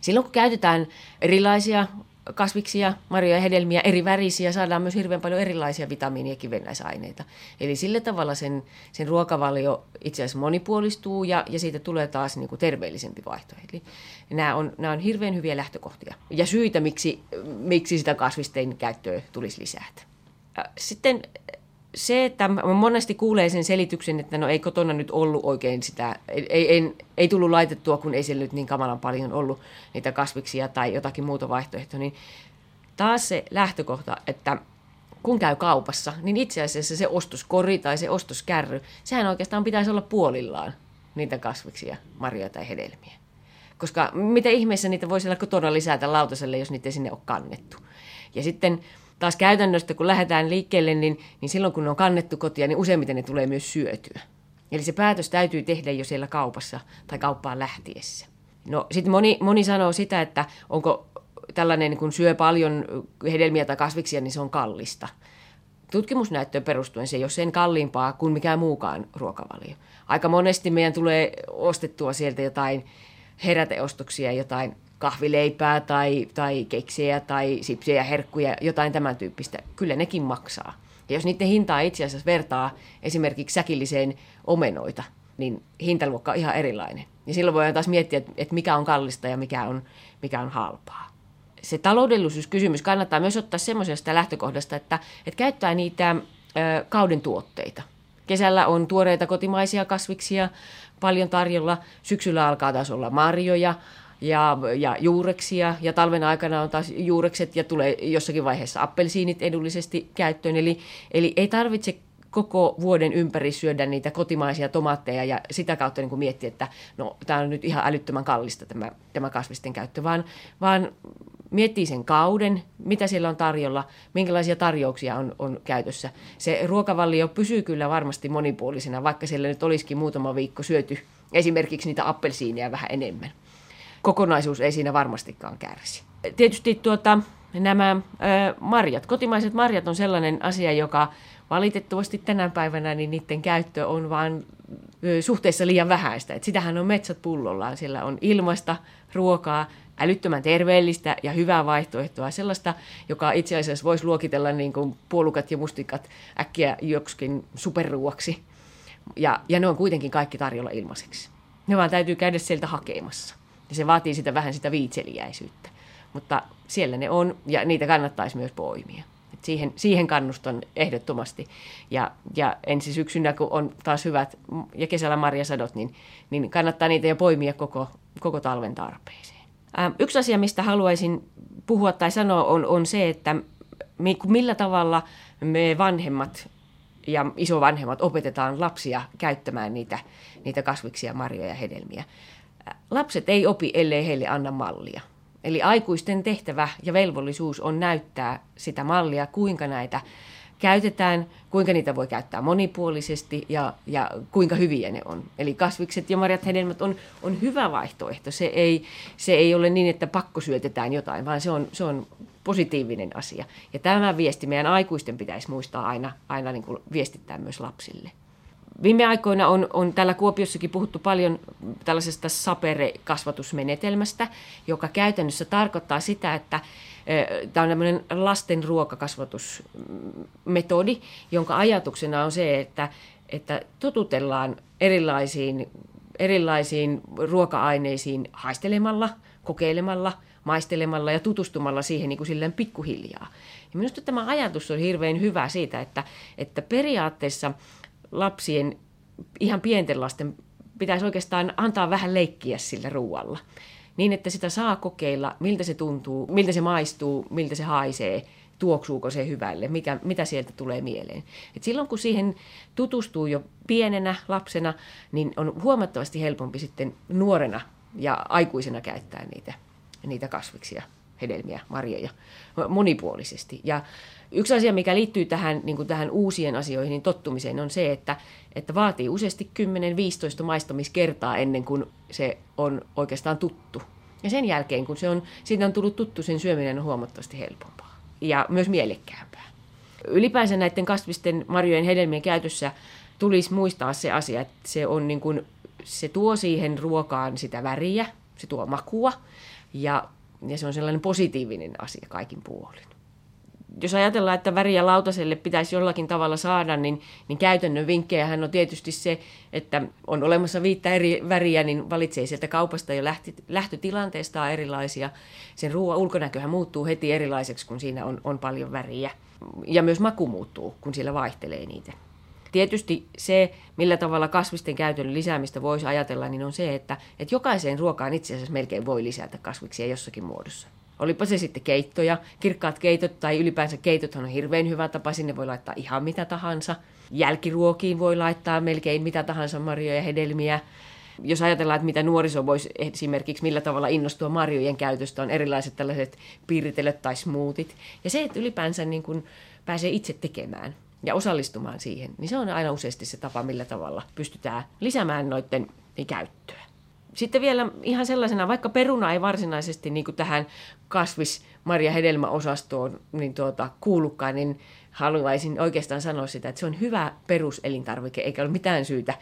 Silloin kun käytetään erilaisia kasviksia, marjoja ja hedelmiä, eri värisiä, saadaan myös hirveän paljon erilaisia vitamiini- ja kivennäisaineita. Eli sillä tavalla sen, sen ruokavalio itse asiassa monipuolistuu ja, ja siitä tulee taas niin kuin terveellisempi vaihtoehto. Eli nämä on, nämä on hirveän hyviä lähtökohtia ja syitä, miksi, miksi sitä kasvistein käyttöä tulisi lisätä. Sitten se, että monesti kuulee sen selityksen, että no ei kotona nyt ollut oikein sitä, ei, ei, ei tullut laitettua, kun ei siellä nyt niin kamalan paljon ollut niitä kasviksia tai jotakin muuta vaihtoehtoa, niin taas se lähtökohta, että kun käy kaupassa, niin itse asiassa se ostoskori tai se ostoskärry, sehän oikeastaan pitäisi olla puolillaan niitä kasviksia, marjoja tai hedelmiä. Koska mitä ihmeessä niitä voi siellä kotona lisätä lautaselle, jos niitä ei sinne ole kannettu. Ja sitten taas käytännöstä, kun lähdetään liikkeelle, niin, niin silloin kun ne on kannettu kotia, niin useimmiten ne tulee myös syötyä. Eli se päätös täytyy tehdä jo siellä kaupassa tai kauppaan lähtiessä. No sitten moni, moni sanoo sitä, että onko tällainen, kun syö paljon hedelmiä tai kasviksia, niin se on kallista. Tutkimusnäyttöön perustuen se ei ole sen kalliimpaa kuin mikään muukaan ruokavalio. Aika monesti meidän tulee ostettua sieltä jotain heräteostoksia, jotain kahvileipää tai, tai keksejä tai sipsejä, herkkuja, jotain tämän tyyppistä. Kyllä nekin maksaa. Ja jos niiden hintaa itse asiassa vertaa esimerkiksi säkilliseen omenoita, niin hintaluokka on ihan erilainen. Ja silloin voidaan taas miettiä, että mikä on kallista ja mikä on, mikä on halpaa. Se taloudellisuuskysymys kannattaa myös ottaa semmoisesta lähtökohdasta, että, että käyttää niitä ö, kauden tuotteita. Kesällä on tuoreita kotimaisia kasviksia paljon tarjolla. Syksyllä alkaa taas olla marjoja, ja, ja juureksia ja talven aikana on taas juurekset ja tulee jossakin vaiheessa appelsiinit edullisesti käyttöön. Eli, eli ei tarvitse koko vuoden ympäri syödä niitä kotimaisia tomaatteja ja sitä kautta niin miettiä, että no tämä on nyt ihan älyttömän kallista tämä, tämä kasvisten käyttö, vaan, vaan miettii sen kauden, mitä siellä on tarjolla, minkälaisia tarjouksia on, on käytössä. Se ruokavallio pysyy kyllä varmasti monipuolisena, vaikka siellä nyt olisikin muutama viikko syöty esimerkiksi niitä appelsiineja vähän enemmän kokonaisuus ei siinä varmastikaan kärsi. Tietysti tuota, nämä ö, marjat, kotimaiset marjat on sellainen asia, joka valitettavasti tänä päivänä niin niiden käyttö on vain suhteessa liian vähäistä. Et sitähän on metsät pullollaan. Siellä on ilmasta ruokaa, älyttömän terveellistä ja hyvää vaihtoehtoa, sellaista, joka itse asiassa voisi luokitella niin kuin puolukat ja mustikat äkkiä joksikin superruuaksi. Ja, ja ne on kuitenkin kaikki tarjolla ilmaiseksi. Ne vaan täytyy käydä sieltä hakemassa. Ja se vaatii sitä vähän sitä viitseliäisyyttä. Mutta siellä ne on ja niitä kannattaisi myös poimia. Et siihen, siihen kannustan ehdottomasti. Ja, ja ensi syksynä, kun on taas hyvät ja kesällä marjasadot, niin, niin kannattaa niitä jo poimia koko, koko talven tarpeeseen. Ää, yksi asia, mistä haluaisin puhua tai sanoa, on, on se, että millä tavalla me vanhemmat ja isovanhemmat opetetaan lapsia käyttämään niitä, niitä kasviksia, marjoja ja hedelmiä lapset ei opi, ellei heille anna mallia. Eli aikuisten tehtävä ja velvollisuus on näyttää sitä mallia, kuinka näitä käytetään, kuinka niitä voi käyttää monipuolisesti ja, ja kuinka hyviä ne on. Eli kasvikset ja marjat hedelmät on, on hyvä vaihtoehto. Se ei, se ei ole niin, että pakko syötetään jotain, vaan se on, se on positiivinen asia. Ja tämä viesti meidän aikuisten pitäisi muistaa aina, aina niin kuin viestittää myös lapsille. Viime aikoina on, on täällä Kuopiossakin puhuttu paljon tällaisesta sapere-kasvatusmenetelmästä, joka käytännössä tarkoittaa sitä, että Tämä on tämmöinen lasten ruokakasvatusmetodi, jonka ajatuksena on se, että, että totutellaan erilaisiin, erilaisiin ruoka-aineisiin haistelemalla, kokeilemalla, maistelemalla ja tutustumalla siihen niin kuin pikkuhiljaa. Ja minusta tämä ajatus on hirveän hyvä siitä, että, että periaatteessa lapsien, ihan pienten lasten, pitäisi oikeastaan antaa vähän leikkiä sillä ruualla. Niin, että sitä saa kokeilla, miltä se tuntuu, miltä se maistuu, miltä se haisee. tuoksuuko se hyvälle, mikä, mitä sieltä tulee mieleen. Et silloin kun siihen tutustuu jo pienenä lapsena, niin on huomattavasti helpompi sitten nuorena ja aikuisena käyttää niitä, niitä kasviksia, hedelmiä, marjoja monipuolisesti. Ja yksi asia, mikä liittyy tähän, niin kuin tähän uusien asioihin niin tottumiseen, on se, että, että vaatii useasti 10-15 maistamiskertaa ennen kuin se on oikeastaan tuttu. Ja sen jälkeen, kun se on, siitä on tullut tuttu, sen syöminen on huomattavasti helpompaa ja myös mielekkäämpää. Ylipäänsä näiden kasvisten, marjojen, hedelmien käytössä tulisi muistaa se asia, että se, on niin kuin, se tuo siihen ruokaan sitä väriä, se tuo makua ja, ja se on sellainen positiivinen asia kaikin puolin jos ajatellaan, että väriä lautaselle pitäisi jollakin tavalla saada, niin, niin käytännön vinkkejähän on tietysti se, että on olemassa viittä eri väriä, niin valitsee sieltä kaupasta jo lähti, lähtötilanteesta erilaisia. Sen ruoan ulkonäköhän muuttuu heti erilaiseksi, kun siinä on, on paljon väriä. Ja myös maku muuttuu, kun siellä vaihtelee niitä. Tietysti se, millä tavalla kasvisten käytön lisäämistä voisi ajatella, niin on se, että, että jokaiseen ruokaan itse asiassa melkein voi lisätä kasviksia jossakin muodossa. Olipa se sitten keittoja, kirkkaat keitot tai ylipäänsä keitot on hirveän hyvä tapa, sinne voi laittaa ihan mitä tahansa. Jälkiruokiin voi laittaa melkein mitä tahansa marjoja ja hedelmiä. Jos ajatellaan, että mitä nuoriso voisi esimerkiksi millä tavalla innostua marjojen käytöstä, on erilaiset tällaiset piiritelöt tai smoothit. Ja se, että ylipäänsä niin kuin pääsee itse tekemään ja osallistumaan siihen, niin se on aina useasti se tapa, millä tavalla pystytään lisäämään noiden käyttöä. Sitten vielä ihan sellaisena, vaikka peruna ei varsinaisesti niin kuin tähän kasvis, marja, hedelmäosastoon niin tuota, kuulukaan, niin haluaisin oikeastaan sanoa sitä, että se on hyvä peruselintarvike, eikä ole mitään syytä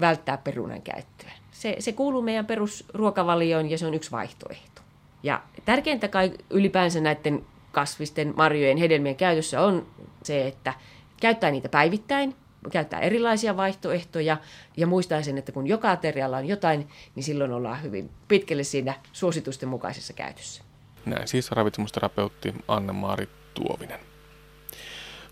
välttää perunan käyttöä. Se, se kuuluu meidän perusruokavalioon ja se on yksi vaihtoehto. Ja tärkeintä kai ylipäänsä näiden kasvisten, marjojen, hedelmien käytössä on se, että käyttää niitä päivittäin, käyttää erilaisia vaihtoehtoja ja muistaa sen, että kun joka aterialla on jotain, niin silloin ollaan hyvin pitkälle siinä suositusten mukaisessa käytössä. Näin siis ravitsemusterapeutti Anne-Maari Tuovinen.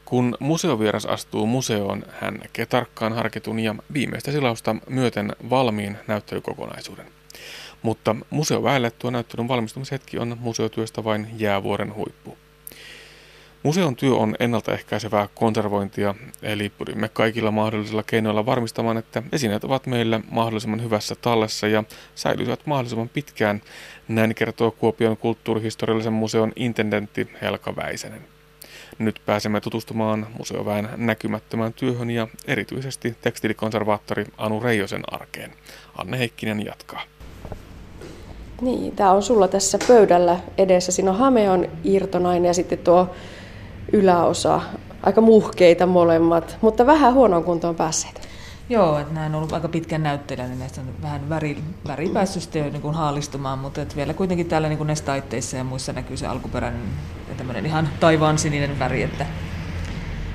Kun museovieras astuu museoon, hän näkee tarkkaan harkitun ja viimeistä silausta myöten valmiin näyttelykokonaisuuden. Mutta museoväelle tuo näyttelyn valmistumishetki on museotyöstä vain jäävuoren huippu. Museon työ on ennaltaehkäisevää konservointia, eli pyrimme kaikilla mahdollisilla keinoilla varmistamaan, että esineet ovat meillä mahdollisimman hyvässä tallessa ja säilyvät mahdollisimman pitkään, näin kertoo Kuopion kulttuurihistoriallisen museon intendentti Helka Väisänen. Nyt pääsemme tutustumaan museoväen näkymättömään työhön ja erityisesti tekstilikonservaattori Anu Reijosen arkeen. Anne Heikkinen jatkaa. Niin, tämä on sulla tässä pöydällä edessä. Siinä on Hameon irtonainen ja sitten tuo yläosa. Aika muhkeita molemmat, mutta vähän huonoon kuntoon päässeet. Joo, että nämä on ollut aika pitkän näyttelijä, niin näistä on vähän väri, väri päässyt jo niin kuin haalistumaan, mutta että vielä kuitenkin täällä niin kuin näissä taitteissa ja muissa näkyy se alkuperäinen ja tämmöinen ihan taivaan sininen väri, että,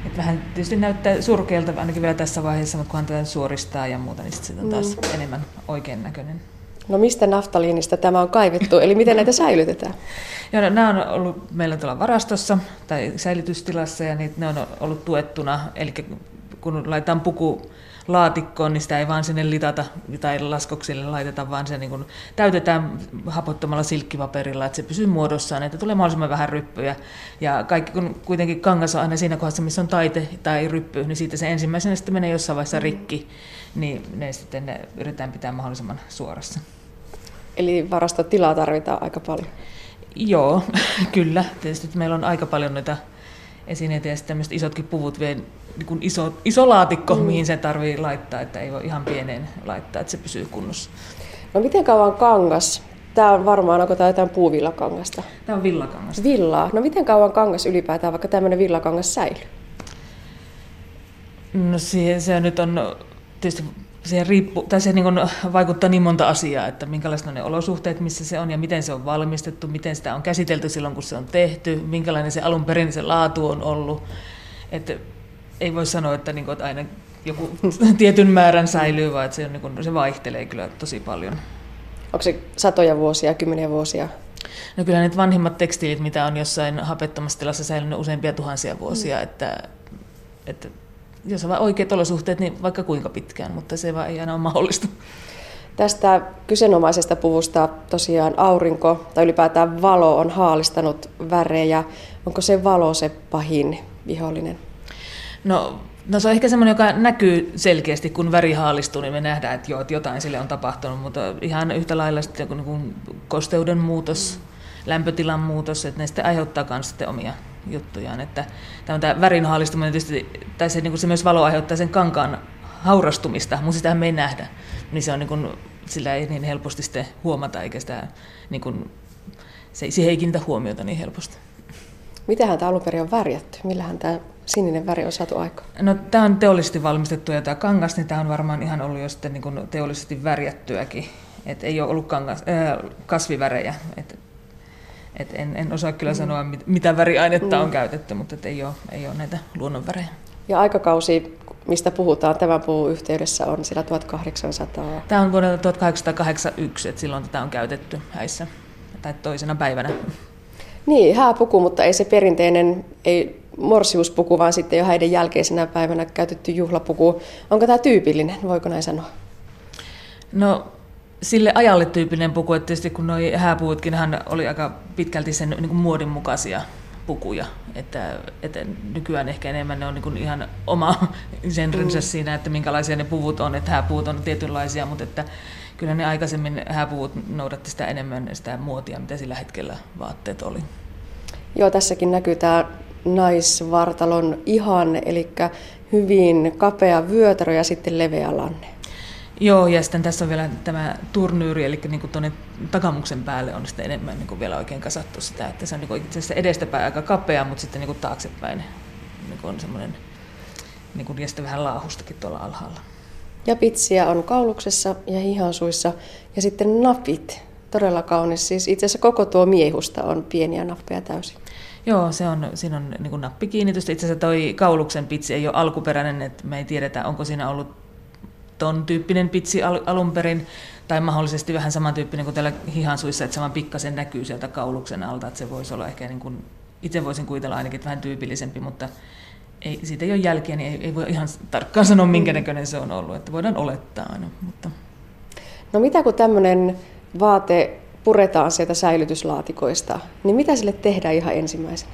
että vähän tietysti näyttää surkealta ainakin vielä tässä vaiheessa, mutta kunhan tätä suoristaa ja muuta, niin sitten se on taas mm. enemmän oikein näköinen. No mistä naftaliinista tämä on kaivettu, eli miten näitä säilytetään? Joo, no, nämä on ollut meillä tuolla varastossa tai säilytystilassa ja niitä, ne on ollut tuettuna, eli kun laitetaan puku laatikkoon, niin sitä ei vaan sinne litata tai laskoksille laiteta, vaan se niin kuin täytetään hapottamalla silkkipaperilla, että se pysyy muodossaan, että tulee mahdollisimman vähän ryppyjä. Ja kaikki, kun kuitenkin kangas on aina siinä kohdassa, missä on taite tai ryppy, niin siitä se ensimmäisenä sitten menee jossain vaiheessa rikki, niin ne sitten ne yritetään pitää mahdollisimman suorassa. Eli varastotilaa tarvitaan aika paljon. Joo, kyllä. Tietysti meillä on aika paljon noita esineitä ja sitten isotkin puvut vie niin kuin iso, iso laatikko, mm. mihin se tarvii laittaa, että ei voi ihan pieneen laittaa, että se pysyy kunnossa. No miten kauan kangas? Tämä on varmaan, onko tämä jotain puuvillakangasta? Tämä on villakangasta. Villaa. No miten kauan kangas ylipäätään, vaikka tämmöinen villakangas säilyy? No se, se nyt on tietysti siihen, riippu, tai se niin vaikuttaa niin monta asiaa, että minkälaiset on ne olosuhteet, missä se on ja miten se on valmistettu, miten sitä on käsitelty silloin, kun se on tehty, minkälainen se alun perin se laatu on ollut. Että ei voi sanoa, että, niin kuin, että aina joku tietyn määrän säilyy, vaan että se, on, niin kuin, se vaihtelee kyllä tosi paljon. Onko se satoja vuosia, kymmeniä vuosia? No kyllä nyt vanhimmat tekstiilit, mitä on jossain hapettomassa tilassa säilynyt useampia tuhansia vuosia, mm. että, että jos on vain oikeat olosuhteet, niin vaikka kuinka pitkään, mutta se vaan ei aina ole mahdollista. Tästä kyseenomaisesta puvusta tosiaan aurinko tai ylipäätään valo on haalistanut värejä. Onko se valo se pahin vihollinen? No, no se on ehkä semmoinen, joka näkyy selkeästi, kun väri haalistuu, niin me nähdään, että, joo, että jotain sille on tapahtunut, mutta ihan yhtä lailla sitten kun kosteuden muutos, lämpötilan muutos, että ne sitten aiheuttaa myös sitten omia juttujaan. Että tämä värin haalistuminen tietysti, tai se, niin kuin se myös valo aiheuttaa sen kankaan haurastumista, mutta sitä me ei nähdä. Niin se on niin kuin, sillä ei niin helposti sitten huomata, eikä sitä, niin kuin, se, siihen ei kiinnitä huomiota niin helposti. Mitähän tämä alun perin on värjätty? Millähän tämä sininen väri on saatu aikaan? No tämä on teollisesti valmistettu ja tämä kangas, niin tämä on varmaan ihan ollut jo sitten niin kuin teollisesti värjättyäkin. Et ei ole ollut kangas, äh, kasvivärejä. Et, et en, en osaa kyllä mm. sanoa, mit, mitä väriainetta mm. on käytetty, mutta et ei, ole, ei ole näitä luonnonvärejä. Ja aikakausi, mistä puhutaan tämän puun yhteydessä, on sillä 1800? Tämä on vuodelta 1881, että silloin tätä on käytetty häissä tai toisena päivänä. Niin, hääpuku, mutta ei se perinteinen, ei morsiuspuku, vaan sitten jo häiden jälkeisenä päivänä käytetty juhlapuku. Onko tämä tyypillinen, voiko näin sanoa? No sille ajalle tyypillinen puku, että tietysti kun nuo hääpuutkin hän oli aika pitkälti sen niin kuin muodin mukaisia pukuja, että, että nykyään ehkä enemmän ne on niin kuin ihan oma genrensä mm. siinä, että minkälaisia ne puvut on, että hääpuut on tietynlaisia, mutta että kyllä ne aikaisemmin hääpuvut noudatti sitä enemmän sitä muotia, mitä sillä hetkellä vaatteet oli. Joo, tässäkin näkyy tämä naisvartalon ihan, eli hyvin kapea vyötärö ja sitten leveä lanne. Joo, ja sitten tässä on vielä tämä turnyyri, eli niin kuin tuonne takamuksen päälle on sitten enemmän niin kuin vielä oikein kasattu sitä, että se on niin kuin itse asiassa edestäpäin aika kapea, mutta sitten niin kuin taaksepäin niin kuin on semmoinen, niin kuin, ja sitten vähän laahustakin tuolla alhaalla. Ja pitsiä on kauluksessa ja hihansuissa ja sitten napit. Todella kaunis. Siis itse asiassa koko tuo miehusta on pieniä nappeja täysin. Joo, se on, siinä on niin nappikiinnitys. Itse asiassa toi kauluksen pitsi ei ole alkuperäinen, että me ei tiedetä, onko siinä ollut ton tyyppinen pitsi al- alun perin, tai mahdollisesti vähän samantyyppinen kuin täällä hihansuissa, että sama pikkasen näkyy sieltä kauluksen alta, että se voisi olla ehkä, niin kuin, itse voisin kuvitella ainakin vähän tyypillisempi, mutta ei, siitä ei ole jälkeä, niin ei, ei voi ihan tarkkaan sanoa, minkä näköinen se on ollut, että voidaan olettaa aina. Mutta. No mitä kun tämmöinen vaate puretaan sieltä säilytyslaatikoista, niin mitä sille tehdään ihan ensimmäisenä?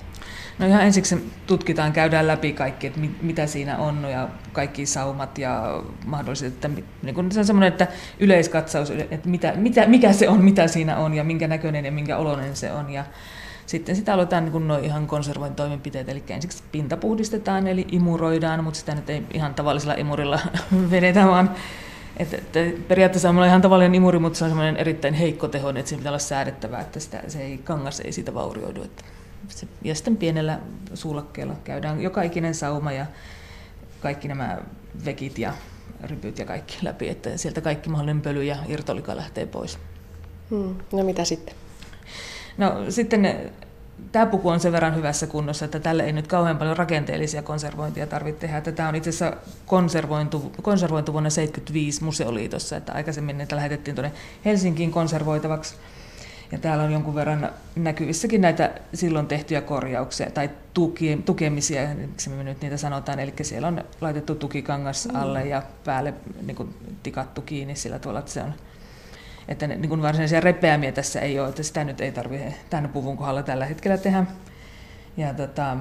No ihan ensiksi tutkitaan, käydään läpi kaikki, että mitä siinä on ja kaikki saumat ja mahdolliset, että niin kun se on semmoinen, että yleiskatsaus, että mitä, mitä, mikä se on, mitä siinä on ja minkä näköinen ja minkä oloinen se on. Ja sitten sitä aloitetaan niin kuin ihan konservointitoimenpiteet, eli ensiksi pinta puhdistetaan, eli imuroidaan, mutta sitä nyt ei ihan tavallisella imurilla vedetä, vaan että, että periaatteessa on ihan tavallinen imuri, mutta se on semmoinen erittäin heikko teho, että siinä pitää olla säädettävää, että sitä, se ei, kangas ei siitä vaurioidu. Että se, ja sitten pienellä suulakkeella käydään joka ikinen sauma ja kaikki nämä vekit ja rypyt ja kaikki läpi, että sieltä kaikki mahdollinen pöly ja irtolika lähtee pois. Hmm. No mitä sitten? No sitten tämä puku on sen verran hyvässä kunnossa, että tälle ei nyt kauhean paljon rakenteellisia konservointia tarvitse tehdä. Tämä on itse asiassa konservointu, konservointu vuonna 1975 Museoliitossa, että aikaisemmin niitä lähetettiin tuonne Helsinkiin konservoitavaksi. Ja täällä on jonkun verran näkyvissäkin näitä silloin tehtyjä korjauksia tai tuki, tukemisia, miksi me nyt niitä sanotaan. Eli siellä on laitettu tukikangas alle ja päälle niin kuin, tikattu kiinni sillä tuolla, että se on että ne, niin kuin varsinaisia repeämiä tässä ei ole, että sitä nyt ei tarvitse tämän puvun kohdalla tällä hetkellä tehdä. Ja, tota,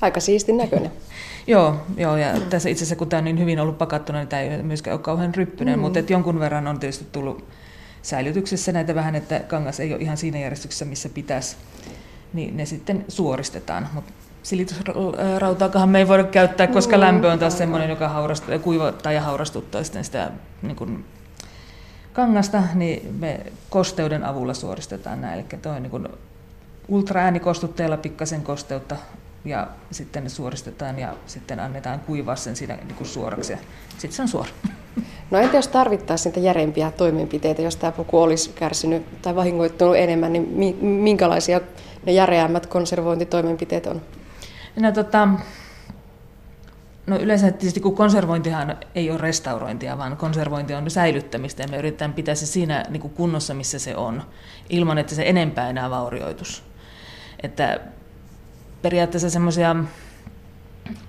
Aika siistin näköinen. joo, joo, ja tässä itse asiassa kun tämä on niin hyvin ollut pakattuna, niin tämä ei myöskään ole kauhean ryppyinen, mm. mutta että jonkun verran on tietysti tullut säilytyksessä näitä vähän, että kangas ei ole ihan siinä järjestyksessä, missä pitäisi, niin ne sitten suoristetaan. Mutta silitysrautaakaan me ei voida käyttää, koska mm. lämpö on taas semmoinen, joka haurastaa, kuivattaa ja haurastuttaa sitten sitä niin kuin kangasta, niin me kosteuden avulla suoristetaan näin. Eli tuo niin ultraäänikostutteella pikkasen kosteutta ja sitten ne suoristetaan ja sitten annetaan kuivaa sen siinä niin kuin suoraksi ja sitten se on suora. No entä jos tarvittaisiin niitä järeempiä toimenpiteitä, jos tämä puku olisi kärsinyt tai vahingoittunut enemmän, niin minkälaisia ne järeämmät konservointitoimenpiteet on? No, tota, No yleensä tietysti kun konservointihan ei ole restaurointia, vaan konservointi on säilyttämistä ja me yritetään pitää se siinä niin kuin kunnossa, missä se on, ilman että se enempää enää vaurioitus. Että periaatteessa semmoisia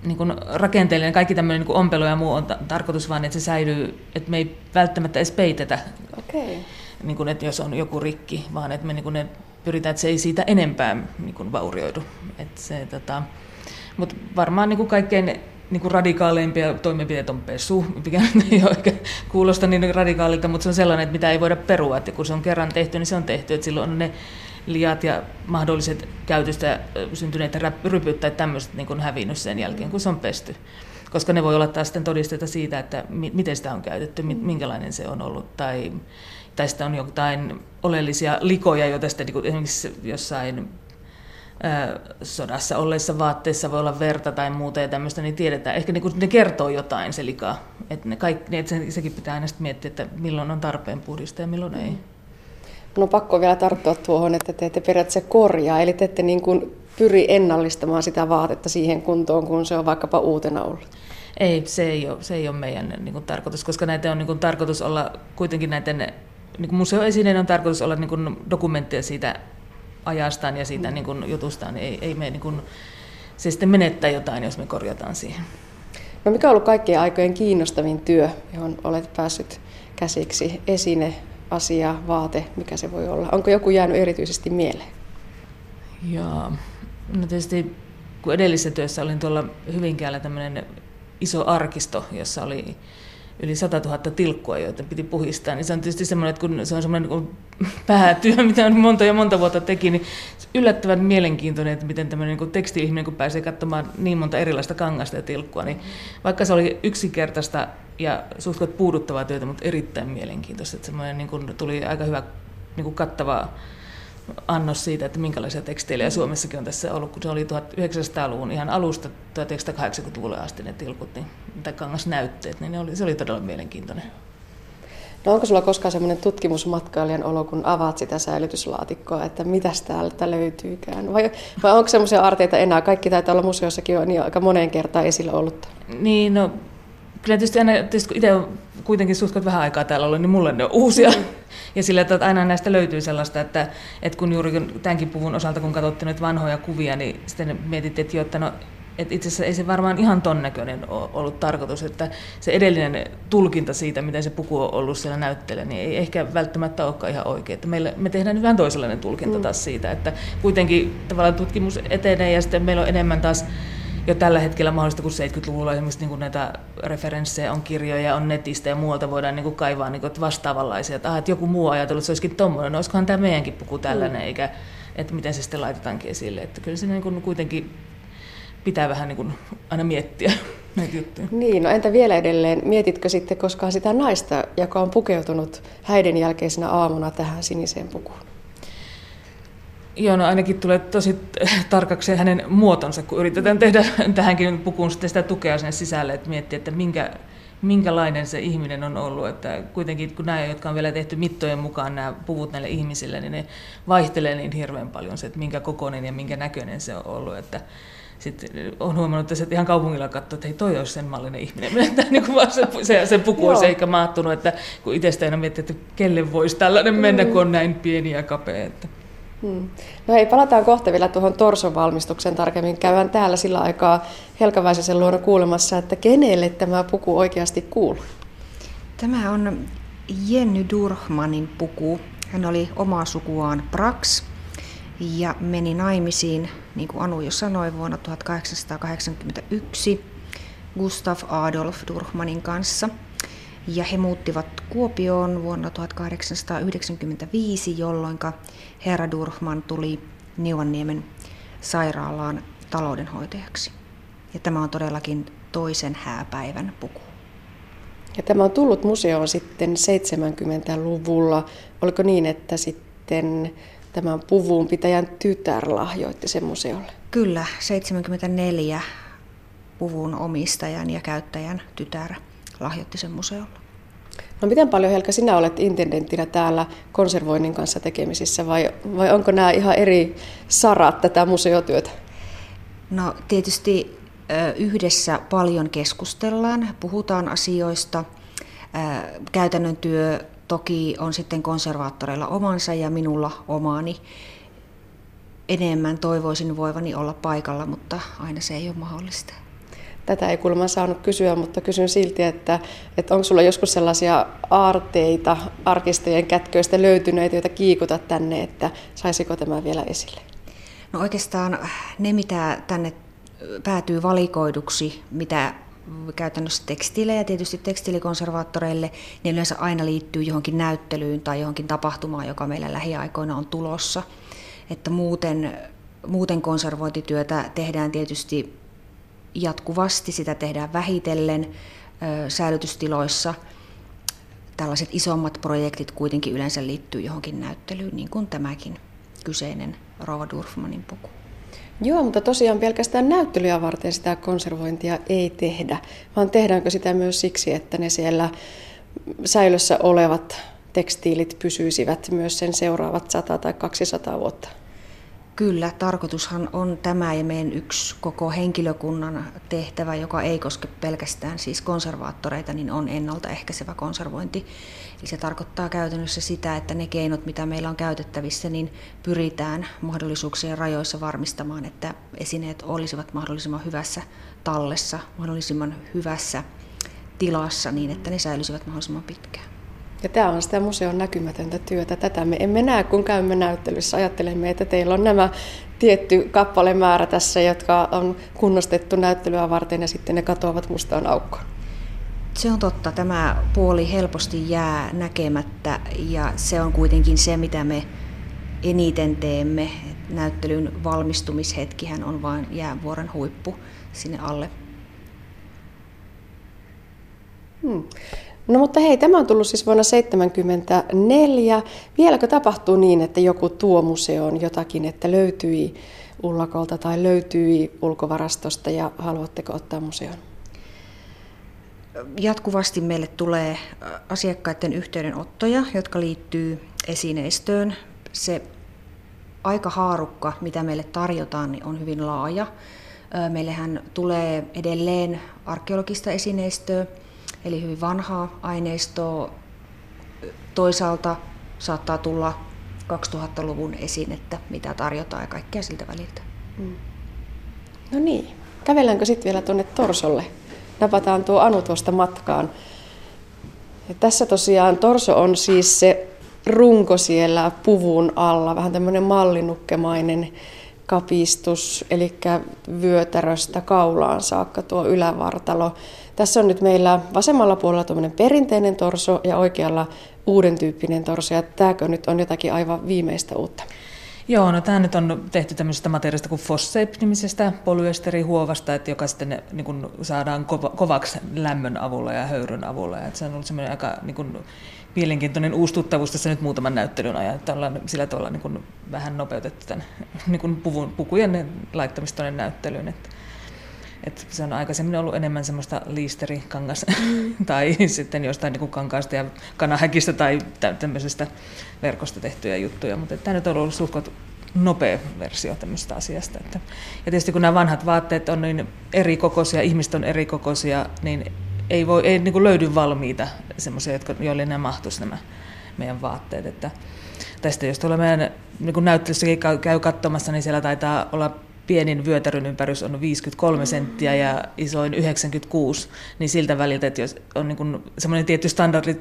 niin kuin rakenteellinen, kaikki tämmöinen niin ompelu ja muu on ta- tarkoitus vaan, että se säilyy, että me ei välttämättä edes peitetä, Okei. niin kuin, että jos on joku rikki, vaan että me niin kuin ne pyritään, että se ei siitä enempää niin kuin vaurioidu. Että se, tota, mutta varmaan niin kuin kaikkein niin kuin radikaaleimpia toimenpiteitä on pesu, mikä ei ehkä kuulosta niin radikaalilta, mutta se on sellainen, että mitä ei voida perua, että kun se on kerran tehty, niin se on tehty, että silloin on ne liat ja mahdolliset käytöstä syntyneet rypyt tai tämmöiset niin kuin hävinnyt sen jälkeen, kun se on pesty. Koska ne voi olla taas sitten todisteita siitä, että mi- miten sitä on käytetty, mi- minkälainen se on ollut, tai, tai sitä on jotain oleellisia likoja, joita sitten niin esimerkiksi jossain sodassa olleissa vaatteissa voi olla verta tai muuta ja tämmöistä, niin tiedetään. Ehkä niin ne kertoo jotain se lika. Että ne kaikki, että se, sekin pitää aina miettiä, että milloin on tarpeen puhdistaa ja milloin ei. Mun on pakko vielä tarttua tuohon, että te ette periaatteessa korjaa, eli te ette niin kuin pyri ennallistamaan sitä vaatetta siihen kuntoon, kun se on vaikkapa uutena ollut. Ei, se ei ole, se ei ole meidän niin kuin, tarkoitus, koska näitä on niin kuin, tarkoitus olla kuitenkin näiden niin kuin museoesineen on tarkoitus olla niin kuin, dokumentteja siitä ajastaan ja siitä niin kuin, jutustaan. Ei, ei me niin kuin, se sitten menettää jotain, jos me korjataan siihen. No mikä on ollut kaikkien aikojen kiinnostavin työ, johon olet päässyt käsiksi? Esine, asia, vaate, mikä se voi olla? Onko joku jäänyt erityisesti mieleen? Ja no tietysti kun edellisessä työssä olin tuolla Hyvinkäällä tämmöinen iso arkisto, jossa oli yli 100 000 tilkkua, joita piti puhistaa, niin se on tietysti semmoinen, että kun se on semmoinen niin päätyö, mitä on monta ja monta vuotta teki, niin yllättävän mielenkiintoinen, että miten tämmöinen niin tekstiihminen, kun pääsee katsomaan niin monta erilaista kangasta ja tilkkua, niin vaikka se oli yksinkertaista ja suht puuduttavaa työtä, mutta erittäin mielenkiintoista, että semmoinen niin kuin tuli aika hyvä niin kuin kattava annos siitä, että minkälaisia tekstiilejä Suomessakin on tässä ollut, kun se oli 1900-luvun ihan alusta 1980-luvulle asti ne tilkut, niin, tai kangasnäytteet, niin ne oli, se oli todella mielenkiintoinen. No onko sulla koskaan semmoinen tutkimusmatkailijan olo, kun avaat sitä säilytyslaatikkoa, että mitäs täältä löytyykään? Vai, vai onko semmoisia arteita enää? Kaikki taitaa olla museossakin jo niin aika moneen kertaan esillä ollut. Niin, no kyllä tietysti aina, tietysti kun itse on kuitenkin suht vähän aikaa täällä ollut, niin mulle ne on uusia. Ja sillä, että aina näistä löytyy sellaista, että, että kun juuri tämänkin puvun osalta, kun katsottiin nyt vanhoja kuvia, niin sitten mietittiin, että, jo, että no, että itse asiassa ei se varmaan ihan ton näköinen ollut tarkoitus, että se edellinen tulkinta siitä, miten se puku on ollut siellä näytteellä, niin ei ehkä välttämättä olekaan ihan oikein. Että meillä, me tehdään nyt vähän toisenlainen tulkinta taas siitä, että kuitenkin tavallaan tutkimus etenee ja sitten meillä on enemmän taas jo tällä hetkellä mahdollista, kun 70-luvulla esimerkiksi niin kuin näitä referenssejä on kirjoja, on netistä ja muualta voidaan niin kuin kaivaa niin kuin, että vastaavanlaisia, että, ah, että joku muu ajatellut, että se olisikin tuommoinen, no olisikohan tämä meidänkin puku tällainen, mm. eikä että miten se sitten laitetaankin esille. Että kyllä se niin kuin kuitenkin pitää vähän niin kuin aina miettiä näitä juttuja. Niin, no entä vielä edelleen, mietitkö sitten koskaan sitä naista, joka on pukeutunut häiden jälkeisenä aamuna tähän siniseen pukuun? Joo, no ainakin tulee tosi tarkaksi hänen muotonsa, kun yritetään tehdä tähänkin pukuun sitten sitä tukea sinne sisälle, että miettiä, että minkä, minkälainen se ihminen on ollut. Että kuitenkin kun nämä, jotka on vielä tehty mittojen mukaan nämä puvut näille ihmisille, niin ne vaihtelee niin hirveän paljon se, että minkä kokoinen ja minkä näköinen se on ollut. Että sitten on huomannut, että ihan kaupungilla katsoo, että hei toi olisi sen mallinen ihminen. Minä niin vaan se, se, se puku olisi ehkä maattunut, että kun itsestä aina miettii, että kelle voisi tällainen mennä, kun on näin pieni ja kapea. Että. Hmm. No hei, palataan kohta vielä tuohon torson valmistukseen tarkemmin. Käydään täällä sillä aikaa Helka Väisäsen luona kuulemassa, että kenelle tämä puku oikeasti kuuluu? Tämä on Jenny Durhmanin puku. Hän oli omaa sukuaan Brax ja meni naimisiin, niin kuin Anu jo sanoi, vuonna 1881 Gustav Adolf Durhmanin kanssa. Ja he muuttivat Kuopioon vuonna 1895, jolloin herra Durhman tuli Neuvanniemen sairaalaan taloudenhoitajaksi. Ja tämä on todellakin toisen hääpäivän puku. Ja tämä on tullut museoon sitten 70-luvulla. Oliko niin, että sitten tämän puvun pitäjän tytär lahjoitti sen museolle? Kyllä, 74 puvun omistajan ja käyttäjän tytär lahjoitti sen museolle. No miten paljon Helka sinä olet intendenttinä täällä konservoinnin kanssa tekemisissä vai, vai onko nämä ihan eri sarat tätä museotyötä? No tietysti yhdessä paljon keskustellaan, puhutaan asioista. Käytännön työ toki on sitten konservaattoreilla omansa ja minulla omaani. Enemmän toivoisin voivani olla paikalla, mutta aina se ei ole mahdollista. Tätä ei kuulemma saanut kysyä, mutta kysyn silti, että, että onko sulla joskus sellaisia aarteita arkistojen kätköistä löytyneitä, joita kiikutat tänne, että saisiko tämä vielä esille? No oikeastaan ne, mitä tänne päätyy valikoiduksi, mitä käytännössä tekstiilejä tietysti tekstiilikonservaattoreille, niin yleensä aina liittyy johonkin näyttelyyn tai johonkin tapahtumaan, joka meillä lähiaikoina on tulossa. Että muuten, muuten konservointityötä tehdään tietysti jatkuvasti, sitä tehdään vähitellen säilytystiloissa. Tällaiset isommat projektit kuitenkin yleensä liittyy johonkin näyttelyyn, niin kuin tämäkin kyseinen Rova Durfmanin puku. Joo, mutta tosiaan pelkästään näyttelyä varten sitä konservointia ei tehdä, vaan tehdäänkö sitä myös siksi, että ne siellä säilössä olevat tekstiilit pysyisivät myös sen seuraavat 100 tai 200 vuotta? Kyllä, tarkoitushan on tämä ja meidän yksi koko henkilökunnan tehtävä, joka ei koske pelkästään siis konservaattoreita, niin on ennaltaehkäisevä konservointi. Eli se tarkoittaa käytännössä sitä, että ne keinot, mitä meillä on käytettävissä, niin pyritään mahdollisuuksien rajoissa varmistamaan, että esineet olisivat mahdollisimman hyvässä tallessa, mahdollisimman hyvässä tilassa niin, että ne säilyisivät mahdollisimman pitkään. Ja tämä on sitä museon näkymätöntä työtä. Tätä me emme näe, kun käymme näyttelyssä. Ajattelemme, että teillä on nämä tietty kappalemäärä tässä, jotka on kunnostettu näyttelyä varten ja sitten ne katoavat mustaan aukkoon. Se on totta. Tämä puoli helposti jää näkemättä ja se on kuitenkin se, mitä me eniten teemme. Näyttelyn valmistumishetkihän on vain jäävuoren huippu sinne alle. Hmm. No mutta hei, tämä on tullut siis vuonna 1974. Vieläkö tapahtuu niin, että joku tuo museoon jotakin, että löytyi ullakolta tai löytyi ulkovarastosta ja haluatteko ottaa museon? Jatkuvasti meille tulee asiakkaiden yhteydenottoja, jotka liittyy esineistöön. Se aika haarukka, mitä meille tarjotaan, niin on hyvin laaja. Meillähän tulee edelleen arkeologista esineistöä, eli hyvin vanhaa aineistoa. Toisaalta saattaa tulla 2000-luvun esinettä, mitä tarjotaan ja kaikkea siltä väliltä. Mm. No niin, kävelläänkö sitten vielä tuonne Torsolle? Napataan tuo Anu tuosta matkaan. Ja tässä tosiaan Torso on siis se runko siellä puvun alla, vähän tämmöinen mallinukkemainen kapistus, eli vyötäröstä kaulaan saakka tuo ylävartalo. Tässä on nyt meillä vasemmalla puolella tuommoinen perinteinen torso ja oikealla uuden tyyppinen torso. Ja tämäkö nyt on jotakin aivan viimeistä uutta? Joo, no tämä nyt on tehty tämmöisestä materiaalista kuin Fossape-nimisestä polyesterihuovasta, että joka sitten niin kuin saadaan kova, kovaksi lämmön avulla ja höyryn avulla. Että se on ollut semmoinen aika niin kuin, mielenkiintoinen uustuttavuus tässä nyt muutaman näyttelyn ajan, että ollaan sillä tavalla niin kuin, vähän nopeutettu tämän niin kuin puvun, pukujen laittamista tuonne näyttelyyn. Että että se on aikaisemmin ollut enemmän semmoista liisterikangas mm. tai sitten jostain niin kuin kankaasta ja kanahäkistä tai tämmöisestä verkosta tehtyjä juttuja, mutta tämä nyt on ollut suhkot nopea versio tämmöistä asiasta. Että, ja tietysti kun nämä vanhat vaatteet on niin eri kokoisia, ihmiset on eri kokoisia, niin ei, voi, ei niin kuin löydy valmiita semmoisia, joille nämä mahtuisi nämä meidän vaatteet. Että tästä jos tuolla meidän niin näyttelyssäkin käy katsomassa, niin siellä taitaa olla pienin vyötärön ympärys on 53 senttiä ja isoin 96, niin siltä väliltä, että jos on niin semmoinen tietty standardi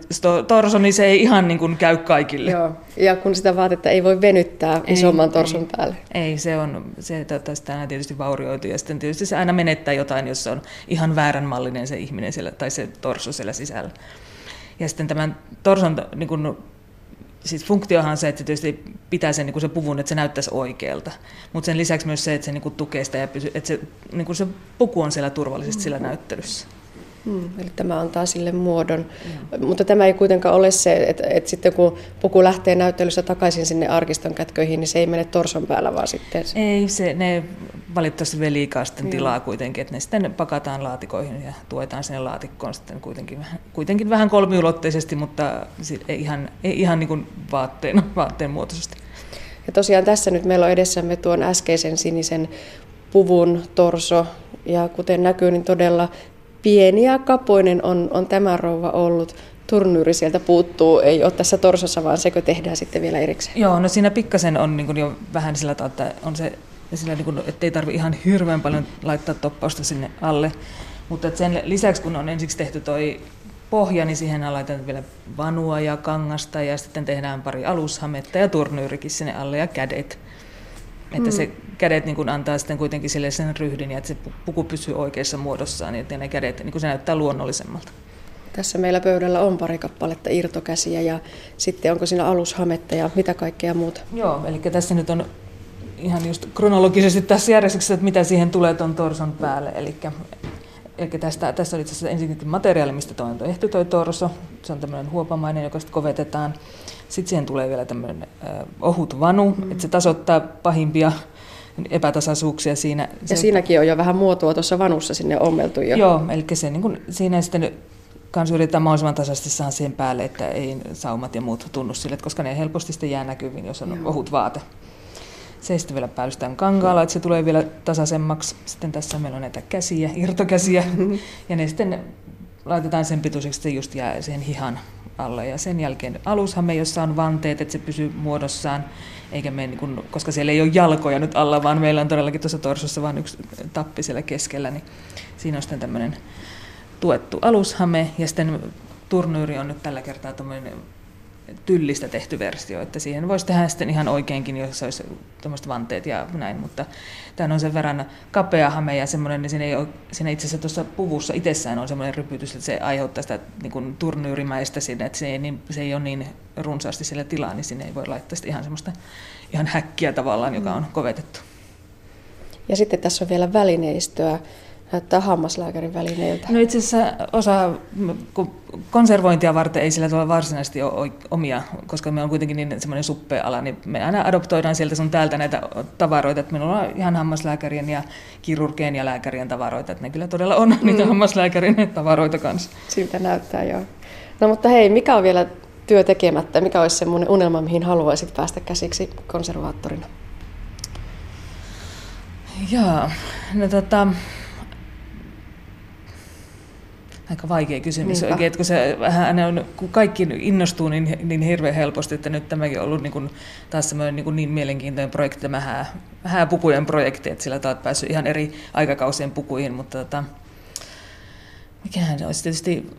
torso, niin se ei ihan niin kuin käy kaikille. Joo, ja kun sitä vaatetta ei voi venyttää ei, isomman torson ei, päälle. Ei, se on, se tästä aina tietysti vaurioitu ja sitten tietysti se aina menettää jotain, jos se on ihan väärän mallinen se ihminen siellä, tai se torso siellä sisällä. Ja sitten tämän torson niin kuin, siis funktiohan on se, että se tietysti pitää sen, niin se puvun, että se näyttäisi oikealta. Mutta sen lisäksi myös se, että se niin kuin tukee sitä ja pysy, että se, niin kuin se puku on siellä turvallisesti sillä näyttelyssä. Hmm, eli tämä antaa sille muodon. Mm. Mutta tämä ei kuitenkaan ole se, että, että sitten kun puku lähtee näyttelyssä takaisin sinne arkiston kätköihin, niin se ei mene torson päällä, vaan sitten... Ei, se, ne valitettavasti vie liikaa sitten tilaa kuitenkin, että ne sitten pakataan laatikoihin ja tuetaan sinne laatikkoon sitten kuitenkin, kuitenkin vähän kolmiulotteisesti, mutta ei ihan, ei ihan niin kuin vaatteen, vaatteen muotoisesti. Ja tosiaan tässä nyt meillä on edessämme tuon äskeisen sinisen puvun torso, ja kuten näkyy, niin todella pieni ja kapoinen on, on tämä rouva ollut. Turnyyri sieltä puuttuu, ei ole tässä torsossa, vaan sekö tehdään sitten vielä erikseen? Joo, no siinä pikkasen on niin jo vähän sillä tavalla, että on se, sillä niin kuin, ettei tarvi ihan hirveän paljon laittaa toppausta sinne alle, Mutta sen lisäksi, kun on ensiksi tehty toi pohja, niin siihen laitetaan vielä vanua ja kangasta ja sitten tehdään pari alushametta ja turnyyrikin sinne alle ja kädet. Että mm. se kädet niin kuin antaa sitten kuitenkin sille sen ryhdin ja että se puku pysyy oikeassa muodossaan, niin että ne kädet, niin kuin se näyttää luonnollisemmalta. Tässä meillä pöydällä on pari kappaletta irtokäsiä ja sitten onko siinä alushametta ja mitä kaikkea muuta? Joo, eli tässä nyt on ihan just kronologisesti tässä järjestyksessä, että mitä siihen tulee tuon torson päälle. Eli, eli tästä, tässä on itse asiassa ensinnäkin materiaali, mistä toi on tehty toi torso. Se on tämmöinen huopamainen, joka sitten kovetetaan. Sitten siihen tulee vielä tämmöinen äh, ohut vanu, mm. että se tasoittaa pahimpia epätasaisuuksia siinä. Ja se, siinäkin on jo vähän muotoa tuossa vanussa sinne ommeltu jo. Joo, eli se niin kuin, siinä sitten kanssa yritetään mahdollisimman tasaisesti saada siihen päälle, että ei saumat ja muut tunnu sille, koska ne helposti sitten jää näkyviin, jos on Joo. ohut vaate. Se sitten vielä päällystään kankaalla, että se tulee vielä tasaisemmaksi. Sitten tässä meillä on näitä käsiä, irtokäsiä, ja ne sitten laitetaan sen pituiseksi, että se just jää siihen hihan alle. Ja sen jälkeen alushamme, jossa on vanteet, että se pysyy muodossaan, eikä mene, niin kun, koska siellä ei ole jalkoja nyt alla, vaan meillä on todellakin tuossa torsossa vain yksi tappi siellä keskellä, niin siinä on sitten tämmöinen tuettu alushame ja sitten turnyyri on nyt tällä kertaa tyllistä tehty versio, että siihen voisi tehdä sitten ihan oikeinkin, jos olisi tuommoiset vanteet ja näin, mutta tämä on sen verran kapea hame ja semmoinen, niin siinä, ei ole, siinä itse asiassa tuossa puvussa itsessään on semmoinen rypytys, että se aiheuttaa sitä niin kuin turnyyrimäistä sinne, että se ei, niin, se ei ole niin runsaasti siellä tilaa, niin sinne ei voi laittaa sitä ihan semmoista ihan häkkiä tavallaan, joka on kovetettu. Ja sitten tässä on vielä välineistöä näyttää hammaslääkärin välineiltä? No itse asiassa osa, kun konservointia varten ei sillä tuolla varsinaisesti ole omia, koska me on kuitenkin niin semmoinen suppea ala, niin me aina adoptoidaan sieltä sun täältä näitä tavaroita, että minulla on ihan hammaslääkärien ja kirurgien ja lääkärien tavaroita, että ne kyllä todella on mm. niitä hammaslääkärin tavaroita kanssa. Siltä näyttää, joo. No mutta hei, mikä on vielä työ tekemättä? Mikä olisi semmoinen unelma, mihin haluaisit päästä käsiksi konservaattorina? Joo, no tota, aika vaikea kysymys Niinpä. oikein, että kun, se, vähän, on, kun kaikki innostuu niin, niin hirveän helposti, että nyt tämäkin on ollut niin kuin, taas semmoinen niin, kuin niin mielenkiintoinen projekti, tämä hää, hääpukujen projekti, että sillä olet päässyt ihan eri aikakausien pukuihin, mutta tota, mikähän se olisi tietysti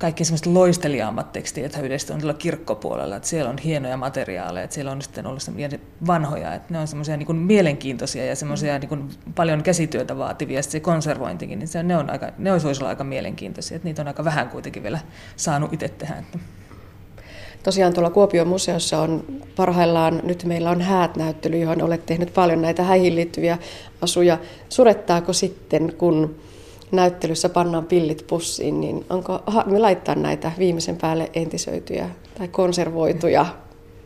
kaikki semmoiset loisteliaammat tekstit yleisesti on tuolla kirkkopuolella, että siellä on hienoja materiaaleja, että siellä on sitten ollut vanhoja, että ne on semmoisia niin mielenkiintoisia ja semmoisia niin paljon käsityötä vaativia, ja se konservointikin, niin se, ne, on aika, ne olisi olla aika mielenkiintoisia, että niitä on aika vähän kuitenkin vielä saanut itse tehdä. Tosiaan tuolla Kuopion museossa on parhaillaan, nyt meillä on häät-näyttely, johon olet tehnyt paljon näitä häihin liittyviä asuja. Surettaako sitten, kun näyttelyssä pannaan pillit pussiin, niin onko me laittaa näitä viimeisen päälle entisöityjä tai konservoituja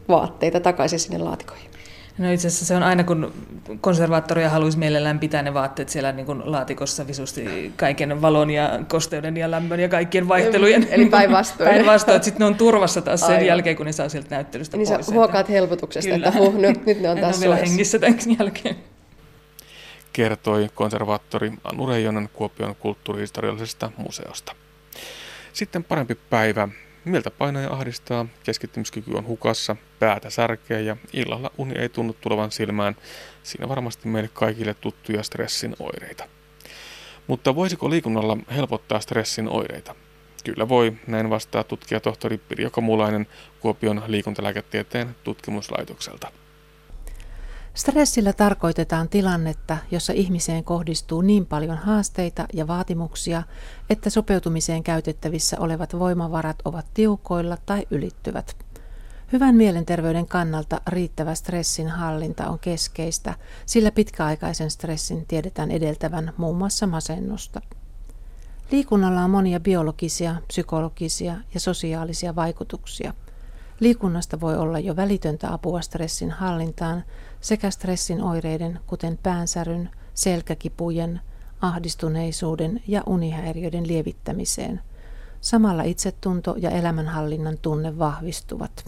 vaatteita takaisin sinne laatikoihin? No itse asiassa se on aina, kun konservaattoria haluaisi mielellään pitää ne vaatteet siellä niin kuin laatikossa visusti kaiken valon ja kosteuden ja lämmön ja kaikkien vaihtelujen. Eli päinvastoin. päinvastoin, että sitten ne on turvassa taas sen Aivan. jälkeen, kun ne saa sieltä näyttelystä niin pois. Niin sä huokaat helpotuksesta, Kyllä. että huh, nyt, nyt ne on taas En ole vielä hengissä tämän jälkeen kertoi konservaattori Anu Reijonen Kuopion kulttuurihistoriallisesta museosta. Sitten parempi päivä. Miltä painaa ja ahdistaa, keskittymiskyky on hukassa, päätä särkeä ja illalla uni ei tunnu tulevan silmään. Siinä varmasti meille kaikille tuttuja stressin oireita. Mutta voisiko liikunnalla helpottaa stressin oireita? Kyllä voi, näin vastaa tutkija tohtori Pirjo Komulainen Kuopion liikuntalääketieteen tutkimuslaitokselta. Stressillä tarkoitetaan tilannetta, jossa ihmiseen kohdistuu niin paljon haasteita ja vaatimuksia, että sopeutumiseen käytettävissä olevat voimavarat ovat tiukoilla tai ylittyvät. Hyvän mielenterveyden kannalta riittävä stressin hallinta on keskeistä, sillä pitkäaikaisen stressin tiedetään edeltävän muun muassa masennusta. Liikunnalla on monia biologisia, psykologisia ja sosiaalisia vaikutuksia – Liikunnasta voi olla jo välitöntä apua stressin hallintaan sekä stressin oireiden, kuten päänsäryn, selkäkipujen, ahdistuneisuuden ja unihäiriöiden lievittämiseen. Samalla itsetunto ja elämänhallinnan tunne vahvistuvat.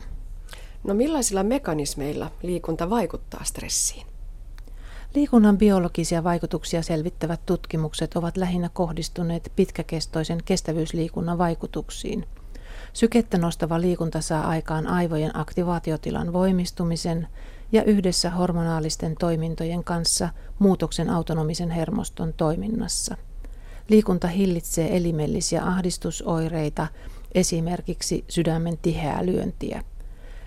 No millaisilla mekanismeilla liikunta vaikuttaa stressiin? Liikunnan biologisia vaikutuksia selvittävät tutkimukset ovat lähinnä kohdistuneet pitkäkestoisen kestävyysliikunnan vaikutuksiin – Sykettä nostava liikunta saa aikaan aivojen aktivaatiotilan voimistumisen ja yhdessä hormonaalisten toimintojen kanssa muutoksen autonomisen hermoston toiminnassa. Liikunta hillitsee elimellisiä ahdistusoireita, esimerkiksi sydämen tiheää lyöntiä.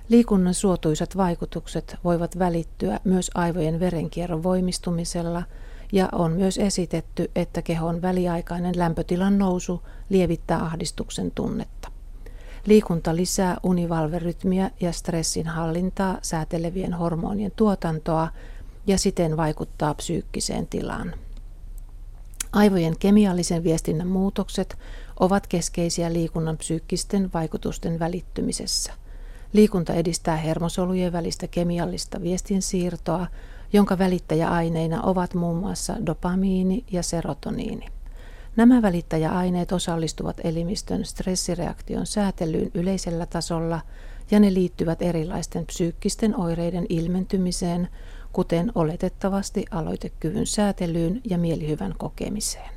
Liikunnan suotuisat vaikutukset voivat välittyä myös aivojen verenkierron voimistumisella ja on myös esitetty, että kehon väliaikainen lämpötilan nousu lievittää ahdistuksen tunnetta. Liikunta lisää univalverytmiä ja stressin hallintaa säätelevien hormonien tuotantoa ja siten vaikuttaa psyykkiseen tilaan. Aivojen kemiallisen viestinnän muutokset ovat keskeisiä liikunnan psyykkisten vaikutusten välittymisessä. Liikunta edistää hermosolujen välistä kemiallista viestinsiirtoa, jonka välittäjäaineina ovat muun muassa dopamiini ja serotoniini. Nämä välittäjäaineet osallistuvat elimistön stressireaktion säätelyyn yleisellä tasolla ja ne liittyvät erilaisten psyykkisten oireiden ilmentymiseen, kuten oletettavasti aloitekyvyn säätelyyn ja mielihyvän kokemiseen.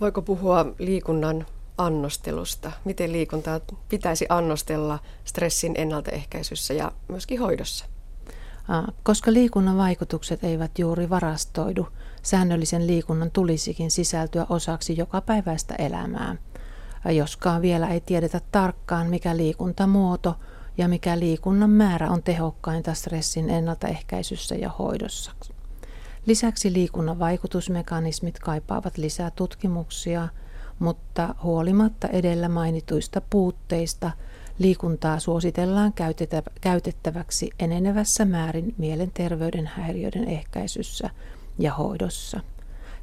Voiko puhua liikunnan annostelusta? Miten liikuntaa pitäisi annostella stressin ennaltaehkäisyssä ja myöskin hoidossa? Koska liikunnan vaikutukset eivät juuri varastoidu, säännöllisen liikunnan tulisikin sisältyä osaksi jokapäiväistä elämää. Joskaan vielä ei tiedetä tarkkaan, mikä liikuntamuoto ja mikä liikunnan määrä on tehokkainta stressin ennaltaehkäisyssä ja hoidossa. Lisäksi liikunnan vaikutusmekanismit kaipaavat lisää tutkimuksia, mutta huolimatta edellä mainituista puutteista liikuntaa suositellaan käytettäväksi enenevässä määrin mielenterveyden häiriöiden ehkäisyssä ja hoidossa.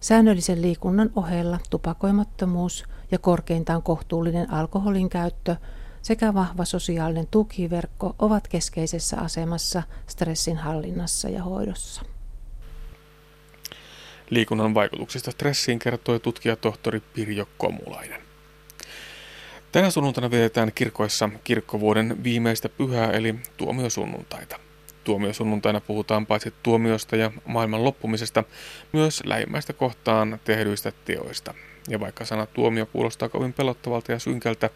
Säännöllisen liikunnan ohella tupakoimattomuus ja korkeintaan kohtuullinen alkoholin käyttö sekä vahva sosiaalinen tukiverkko ovat keskeisessä asemassa stressin hallinnassa ja hoidossa. Liikunnan vaikutuksista stressiin kertoi tutkija tohtori Pirjo Komulainen. Tänä sunnuntaina vietetään kirkoissa kirkkovuoden viimeistä pyhää eli tuomiosunnuntaita. Tuomiosunnuntaina puhutaan paitsi tuomiosta ja maailman loppumisesta, myös lähimmäistä kohtaan tehdyistä teoista. Ja vaikka sana tuomio kuulostaa kovin pelottavalta ja synkältä,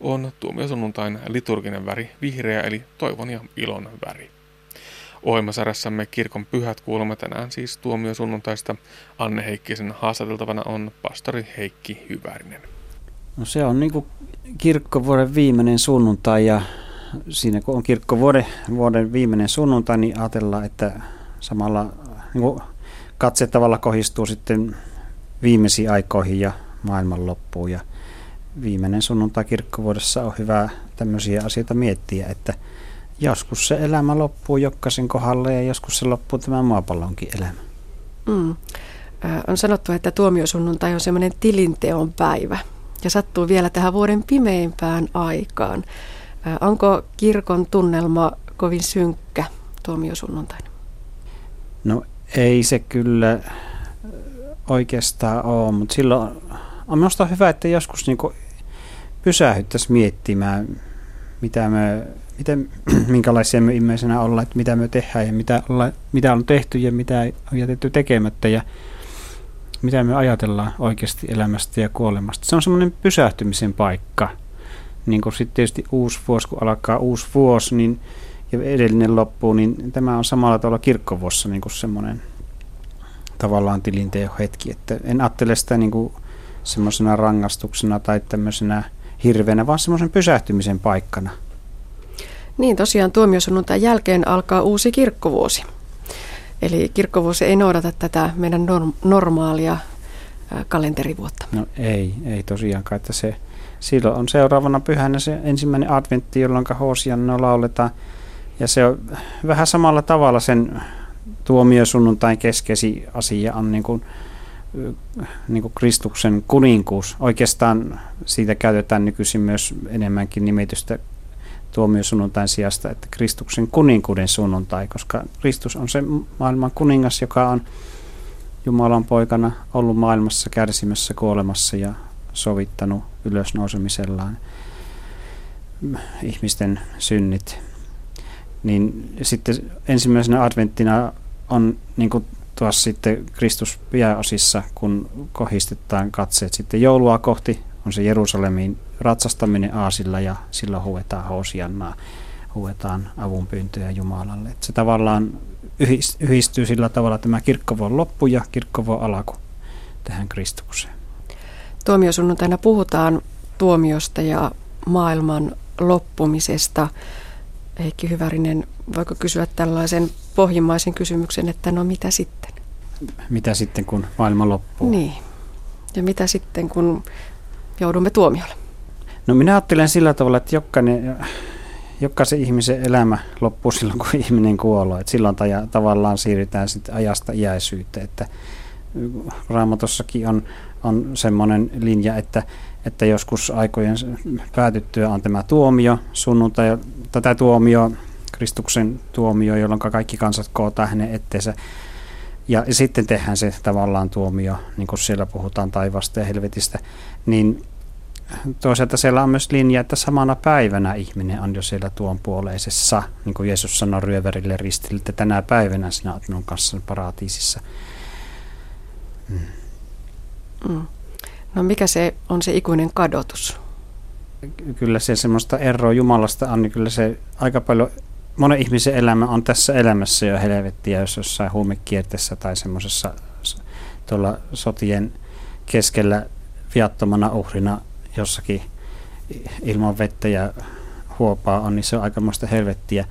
on tuomiosunnuntain liturginen väri vihreä eli toivon ja ilon väri. Ohjelmasarjassamme Kirkon pyhät kuulemme tänään siis tuomiosunnuntaista. Anne Heikkisen haastateltavana on pastori Heikki Hyvärinen. No se on niin kirkkovuoden viimeinen sunnuntai ja siinä kun on kirkkovuoden vuoden viimeinen sunnuntai, niin ajatellaan, että samalla niin katse tavalla kohistuu sitten viimeisiin aikoihin ja maailman loppuun. Ja viimeinen sunnuntai kirkkovuodessa on hyvä tämmöisiä asioita miettiä, että joskus se elämä loppuu jokaisen kohdalle ja joskus se loppuu tämän maapallonkin elämä. Mm. On sanottu, että tuomiosunnuntai on semmoinen tilinteon päivä ja sattuu vielä tähän vuoden pimeimpään aikaan. Onko kirkon tunnelma kovin synkkä tuomiosunnuntaina? No ei se kyllä oikeastaan ole, mutta silloin on minusta hyvä, että joskus niin pysähyttäisiin miettimään, mitä me, miten, minkälaisia me ihmisenä ollaan, että mitä me tehdään ja mitä, olla, mitä on tehty ja mitä on jätetty tekemättä ja mitä me ajatellaan oikeasti elämästä ja kuolemasta. Se on semmoinen pysähtymisen paikka. Niin kuin sitten tietysti uusi vuosi, kun alkaa uusi vuosi niin, ja edellinen loppuu, niin tämä on samalla tavalla kirkkovuossa niin semmoinen tavallaan tilinteen hetki. Että en ajattele sitä niin semmoisena rangaistuksena tai tämmöisenä hirveänä, vaan semmoisen pysähtymisen paikkana. Niin, tosiaan tuomiosunnuntain jälkeen alkaa uusi kirkkovuosi. Eli kirkkovuosi ei noudata tätä meidän norm- normaalia kalenterivuotta. No ei, ei tosiaankaan, että se silloin on seuraavana pyhänä se ensimmäinen adventti, jolloin Hosianna lauletaan. Ja se on vähän samalla tavalla sen tuomiosunnuntain keskeisi asia on niin kuin, niin kuin Kristuksen kuninkuus. Oikeastaan siitä käytetään nykyisin myös enemmänkin nimitystä tuomiosunnuntain sijasta, että Kristuksen kuninkuuden sunnuntai, koska Kristus on se maailman kuningas, joka on Jumalan poikana ollut maailmassa kärsimässä kuolemassa ja sovittanut ylösnousemisellaan ihmisten synnit. Niin sitten ensimmäisenä adventtina on niin kuin tuossa sitten Kristus osissa, kun kohistetaan katseet sitten joulua kohti, on se Jerusalemiin ratsastaminen aasilla ja silloin huuetaan hosiannaa, huuetaan avunpyyntöjä Jumalalle. Et se tavallaan yhdistyy sillä tavalla tämä kirkkovuon loppu ja kirkkovuon alku tähän Kristukseen. Tuomiosunnuntaina puhutaan tuomiosta ja maailman loppumisesta. Heikki Hyvärinen, voiko kysyä tällaisen pohjimmaisen kysymyksen, että no mitä sitten? Mitä sitten, kun maailma loppuu? Niin. Ja mitä sitten, kun joudumme tuomiolle? No minä ajattelen sillä tavalla, että jokainen, jokaisen ihmisen elämä loppuu silloin, kun ihminen kuolee. Että silloin taja, tavallaan siirrytään sitten ajasta iäisyyteen. Että raamatossakin on, on semmoinen linja, että, että joskus aikojen päätyttyä on tämä tuomio, sunnuntai, tätä tuomio, Kristuksen tuomio, jolloin kaikki kansat kootaan hänen etteensä. Ja, sitten tehdään se tavallaan tuomio, niin kuin siellä puhutaan taivasta ja helvetistä, niin toisaalta siellä on myös linja, että samana päivänä ihminen on jo siellä tuon puoleisessa, niin kuin Jeesus sanoi ryövärille ristille, että tänä päivänä sinä olet minun kanssani paratiisissa. Mm. Mm. No mikä se on se ikuinen kadotus? Kyllä se semmoista eroa Jumalasta on, niin kyllä se aika paljon, monen ihmisen elämä on tässä elämässä jo helvettiä, jos jossain huumekierteessä tai semmoisessa tuolla sotien keskellä viattomana uhrina jossakin ilman vettä ja huopaa on, niin se on aikamoista helvettiä.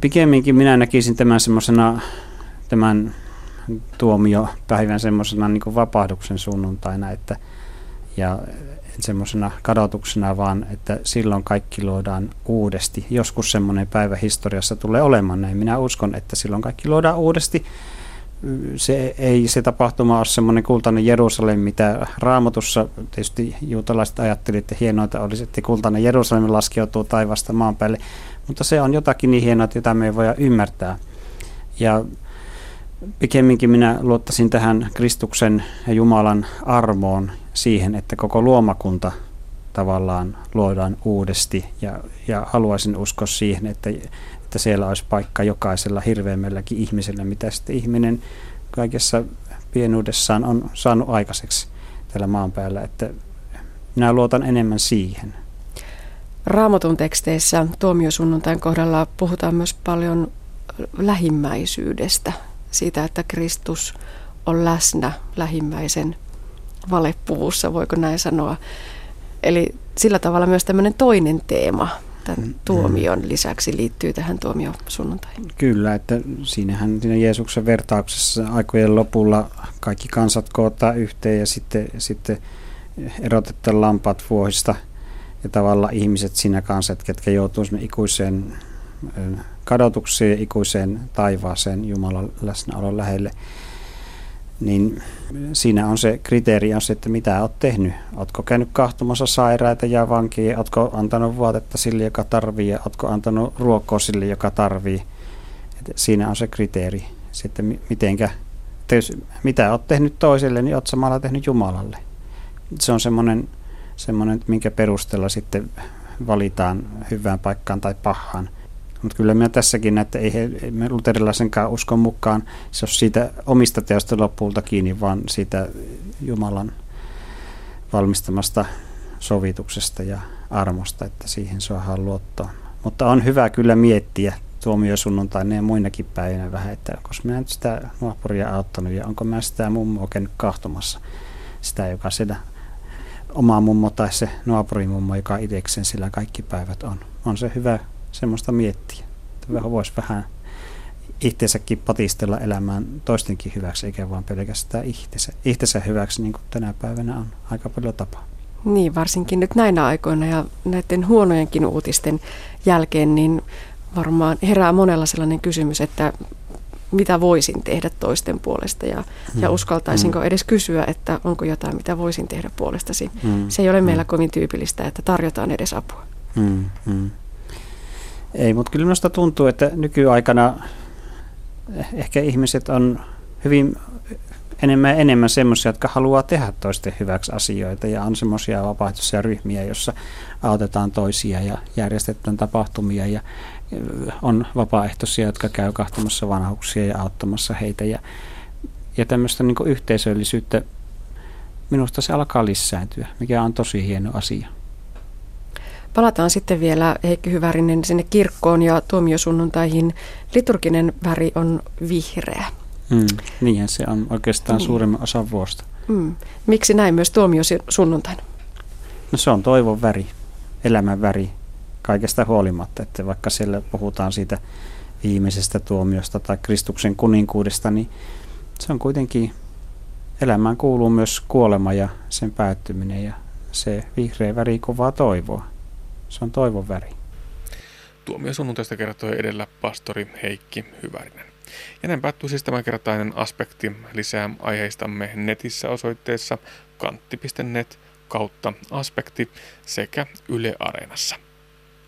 Pikemminkin minä näkisin tämän semmoisena, tämän tuomiopäivän semmoisena niin vapahduksen sunnuntaina, että, ja semmoisena kadotuksena, vaan että silloin kaikki luodaan uudesti. Joskus semmoinen päivä historiassa tulee olemaan näin. Minä uskon, että silloin kaikki luodaan uudesti se ei se tapahtuma ole semmoinen kultainen Jerusalem, mitä raamatussa tietysti juutalaiset ajattelivat, että hienoita olisi, että kultainen Jerusalem laskeutuu taivasta maan päälle, mutta se on jotakin niin hienoa, jota me ei voida ymmärtää. Ja pikemminkin minä luottaisin tähän Kristuksen ja Jumalan armoon siihen, että koko luomakunta tavallaan luodaan uudesti ja, ja haluaisin uskoa siihen, että että siellä olisi paikka jokaisella hirveämmälläkin ihmisellä, mitä sitten ihminen kaikessa pienuudessaan on saanut aikaiseksi tällä maan päällä, että minä luotan enemmän siihen. Raamatun teksteissä tuomiosunnuntain kohdalla puhutaan myös paljon lähimmäisyydestä, siitä, että Kristus on läsnä lähimmäisen valepuvussa, voiko näin sanoa. Eli sillä tavalla myös tämmöinen toinen teema tämän mm. tuomion lisäksi liittyy tähän tuomiosunnuntaihin. Kyllä, että siinähän siinä Jeesuksen vertauksessa aikojen lopulla kaikki kansat kootaan yhteen ja sitten, sitten erotetaan lampaat vuohista ja tavallaan ihmiset siinä kanssa, ketkä joutuu ikuiseen kadotukseen ikuiseen taivaaseen Jumalan läsnäolon lähelle niin siinä on se kriteeri on se, että mitä olet tehnyt. Oletko käynyt kahtumassa sairaita ja vankia, oletko antanut vaatetta sille, joka tarvii, ja oletko antanut ruokoa sille, joka tarvii. Et siinä on se kriteeri. Sitten mitenkä, jos, mitä olet tehnyt toiselle, niin olet samalla tehnyt Jumalalle. Se on semmoinen, semmoinen minkä perusteella sitten valitaan hyvään paikkaan tai pahaan. Mutta kyllä minä tässäkin että ei, ei me luterilaisenkaan uskon mukaan se ole siitä omista teosta lopulta kiinni, vaan siitä Jumalan valmistamasta sovituksesta ja armosta, että siihen saadaan luottoa. Mutta on hyvä kyllä miettiä tuomiosunnuntaina ja muinakin päivinä vähän, että onko minä nyt sitä naapuria auttanut ja onko mä sitä mummoa käynyt kahtomassa. Sitä, joka sitä oma mummo tai se naapurimummo, joka itsekseen sillä kaikki päivät on. On se hyvä semmoista miettiä. Että voisi vähän itsensäkin patistella elämään toistenkin hyväksi, eikä vaan pelkästään itsensä, itsensä hyväksi, niin kuin tänä päivänä on aika paljon tapaa. Niin, varsinkin nyt näinä aikoina ja näiden huonojenkin uutisten jälkeen, niin varmaan herää monella sellainen kysymys, että mitä voisin tehdä toisten puolesta ja, mm. ja uskaltaisinko mm. edes kysyä, että onko jotain, mitä voisin tehdä puolestasi. Mm. Se ei ole meillä mm. kovin tyypillistä, että tarjotaan edes apua. Mm. Mm. Ei, mutta kyllä minusta tuntuu, että nykyaikana ehkä ihmiset on hyvin enemmän ja enemmän semmoisia, jotka haluaa tehdä toisten hyväksi asioita ja on semmoisia vapaaehtoisia ryhmiä, joissa autetaan toisia ja järjestetään tapahtumia ja on vapaaehtoisia, jotka käy kahtomassa vanhuksia ja auttamassa heitä ja, ja tämmöistä niin yhteisöllisyyttä minusta se alkaa lisääntyä, mikä on tosi hieno asia. Palataan sitten vielä Heikki Hyvärinen sinne kirkkoon ja tuomiosunnuntaihin. Liturginen väri on vihreä. Mm, niinhän se on oikeastaan niin. suurimman osan vuosta. Mm. Miksi näin myös tuomio sunnuntaina? No se on toivon väri, elämän väri kaikesta huolimatta, että vaikka siellä puhutaan siitä viimeisestä tuomiosta tai Kristuksen kuninkuudesta, niin se on kuitenkin, elämään kuuluu myös kuolema ja sen päättyminen ja se vihreä väri kovaa toivoa. Se on toivon väri. Tuomio sunnuntaista kertoi edellä pastori Heikki Hyvärinen. Ja näin päättyy siis tämänkertainen aspekti. Lisää aiheistamme netissä osoitteessa kantti.net kautta aspekti sekä Yle Areenassa.